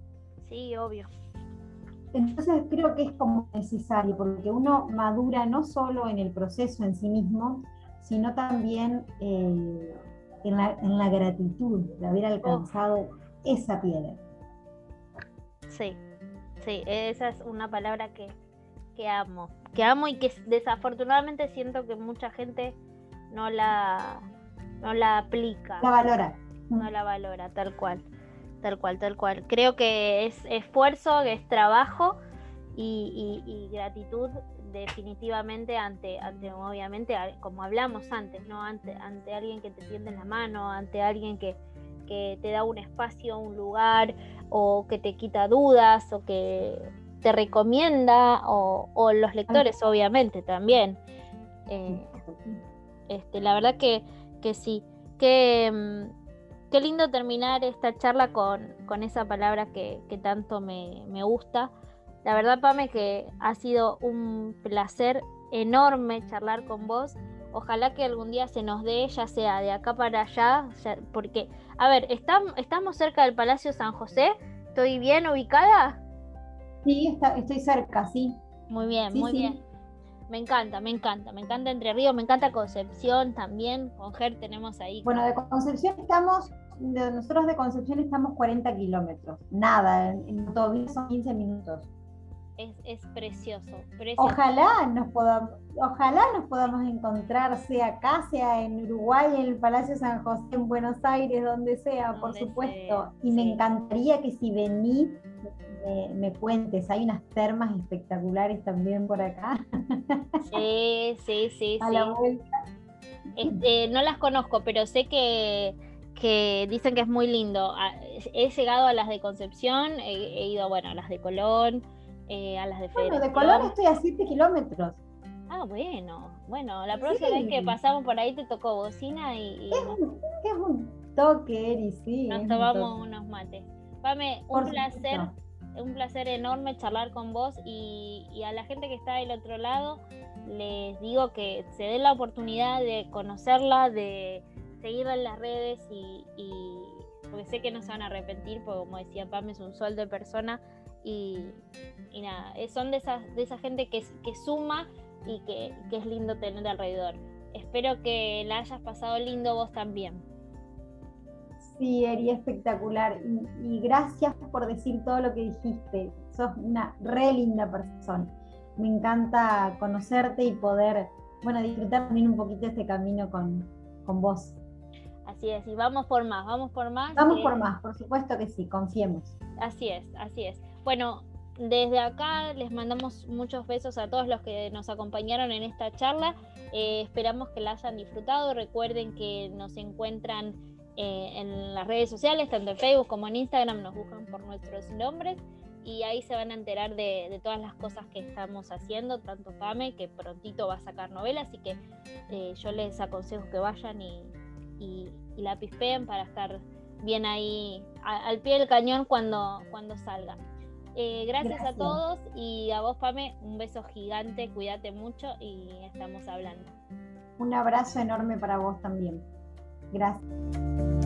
Sí, obvio. Entonces creo que es como necesario, porque uno madura no solo en el proceso en sí mismo, sino también eh, en, la, gratitud de haber alcanzado esa piedra. Sí, Sí, esa es una palabra que, amo. Que amo y que desafortunadamente siento que mucha gente no la, no la aplica. La valora. No la valora, tal cual. Tal cual, tal cual. Creo que es esfuerzo, es trabajo y, gratitud definitivamente ante, ante, obviamente, como hablamos antes, ¿no? Ante, ante alguien que te tiende la mano, ante alguien que, que te da un espacio, un lugar, o que te quita dudas, o que te recomienda, o, los lectores, obviamente, también. Eh, este, la verdad que, que sí. Que, mm, qué lindo terminar esta charla con, con esa palabra que, que tanto me, me, gusta. La verdad, Pame, que ha sido un placer enorme charlar con vos. Ojalá que algún día se nos dé, ya sea de acá para allá, porque, a ver, estamos cerca del Palacio San José, ¿estoy bien ubicada? Sí, estoy cerca, sí. Muy bien, muy bien. Me encanta, me encanta, me encanta Entre Ríos, me encanta Concepción también, con Ger tenemos ahí. Bueno, de Concepción estamos, de nosotros de Concepción estamos 40 kilómetros, nada, en, en son 15 minutos es, precioso, Ojalá nos podamos, ojalá nos podamos encontrar, sea acá, sea en Uruguay, en el Palacio San José, en Buenos Aires, donde sea, por supuesto. y me encantaría que si venís me, cuentes, hay unas termas espectaculares también por acá. Sí, sí, sí. *laughs* A la vuelta. Este, no las conozco, pero sé que, que dicen que es muy lindo. Ah, he llegado a las de Concepción, he, he ido, bueno, a las de Colón, eh, a las de Bueno, de Colón estoy a 7 kilómetros. Ah, bueno, bueno, la próxima vez que pasamos por ahí te tocó bocina y... Es, un, toque, Eri, sí. Nos tomamos unos mates. Pame, un placer, un placer enorme charlar con vos y, a la gente que está del otro lado les digo que se den la oportunidad de conocerla, de seguirla en las redes y, y porque sé que no se van a arrepentir, porque como decía Pame, es un sol de persona y, nada, eh, son de esas de esa gente que, que suma y que, es lindo tener alrededor. Espero que la hayas pasado lindo vos también. Sí, Eri, espectacular. Y, gracias por decir todo lo que dijiste. Sos una re linda persona. Me encanta conocerte y poder, bueno, disfrutar también un poquito este camino con, con vos. Así es, y vamos por más, vamos por más. Vamos por más, por supuesto que sí, confiemos. Así es, así es. Bueno, desde acá les mandamos muchos besos a todos los que nos acompañaron en esta charla. Eh, esperamos que la hayan disfrutado. Recuerden que nos encuentran eh, en las redes sociales, tanto en Facebook como en Instagram, nos buscan por nuestros nombres y ahí se van a enterar de, todas las cosas que estamos haciendo, tanto Pame, que prontito va a sacar novelas, así que eh, yo les aconsejo que vayan y, pispeen para estar bien ahí al pie del cañón cuando, cuando. Eh, gracias, a todos y a vos, Pame, un beso gigante, cuídate mucho y estamos hablando. Un abrazo enorme para vos también. Gracias.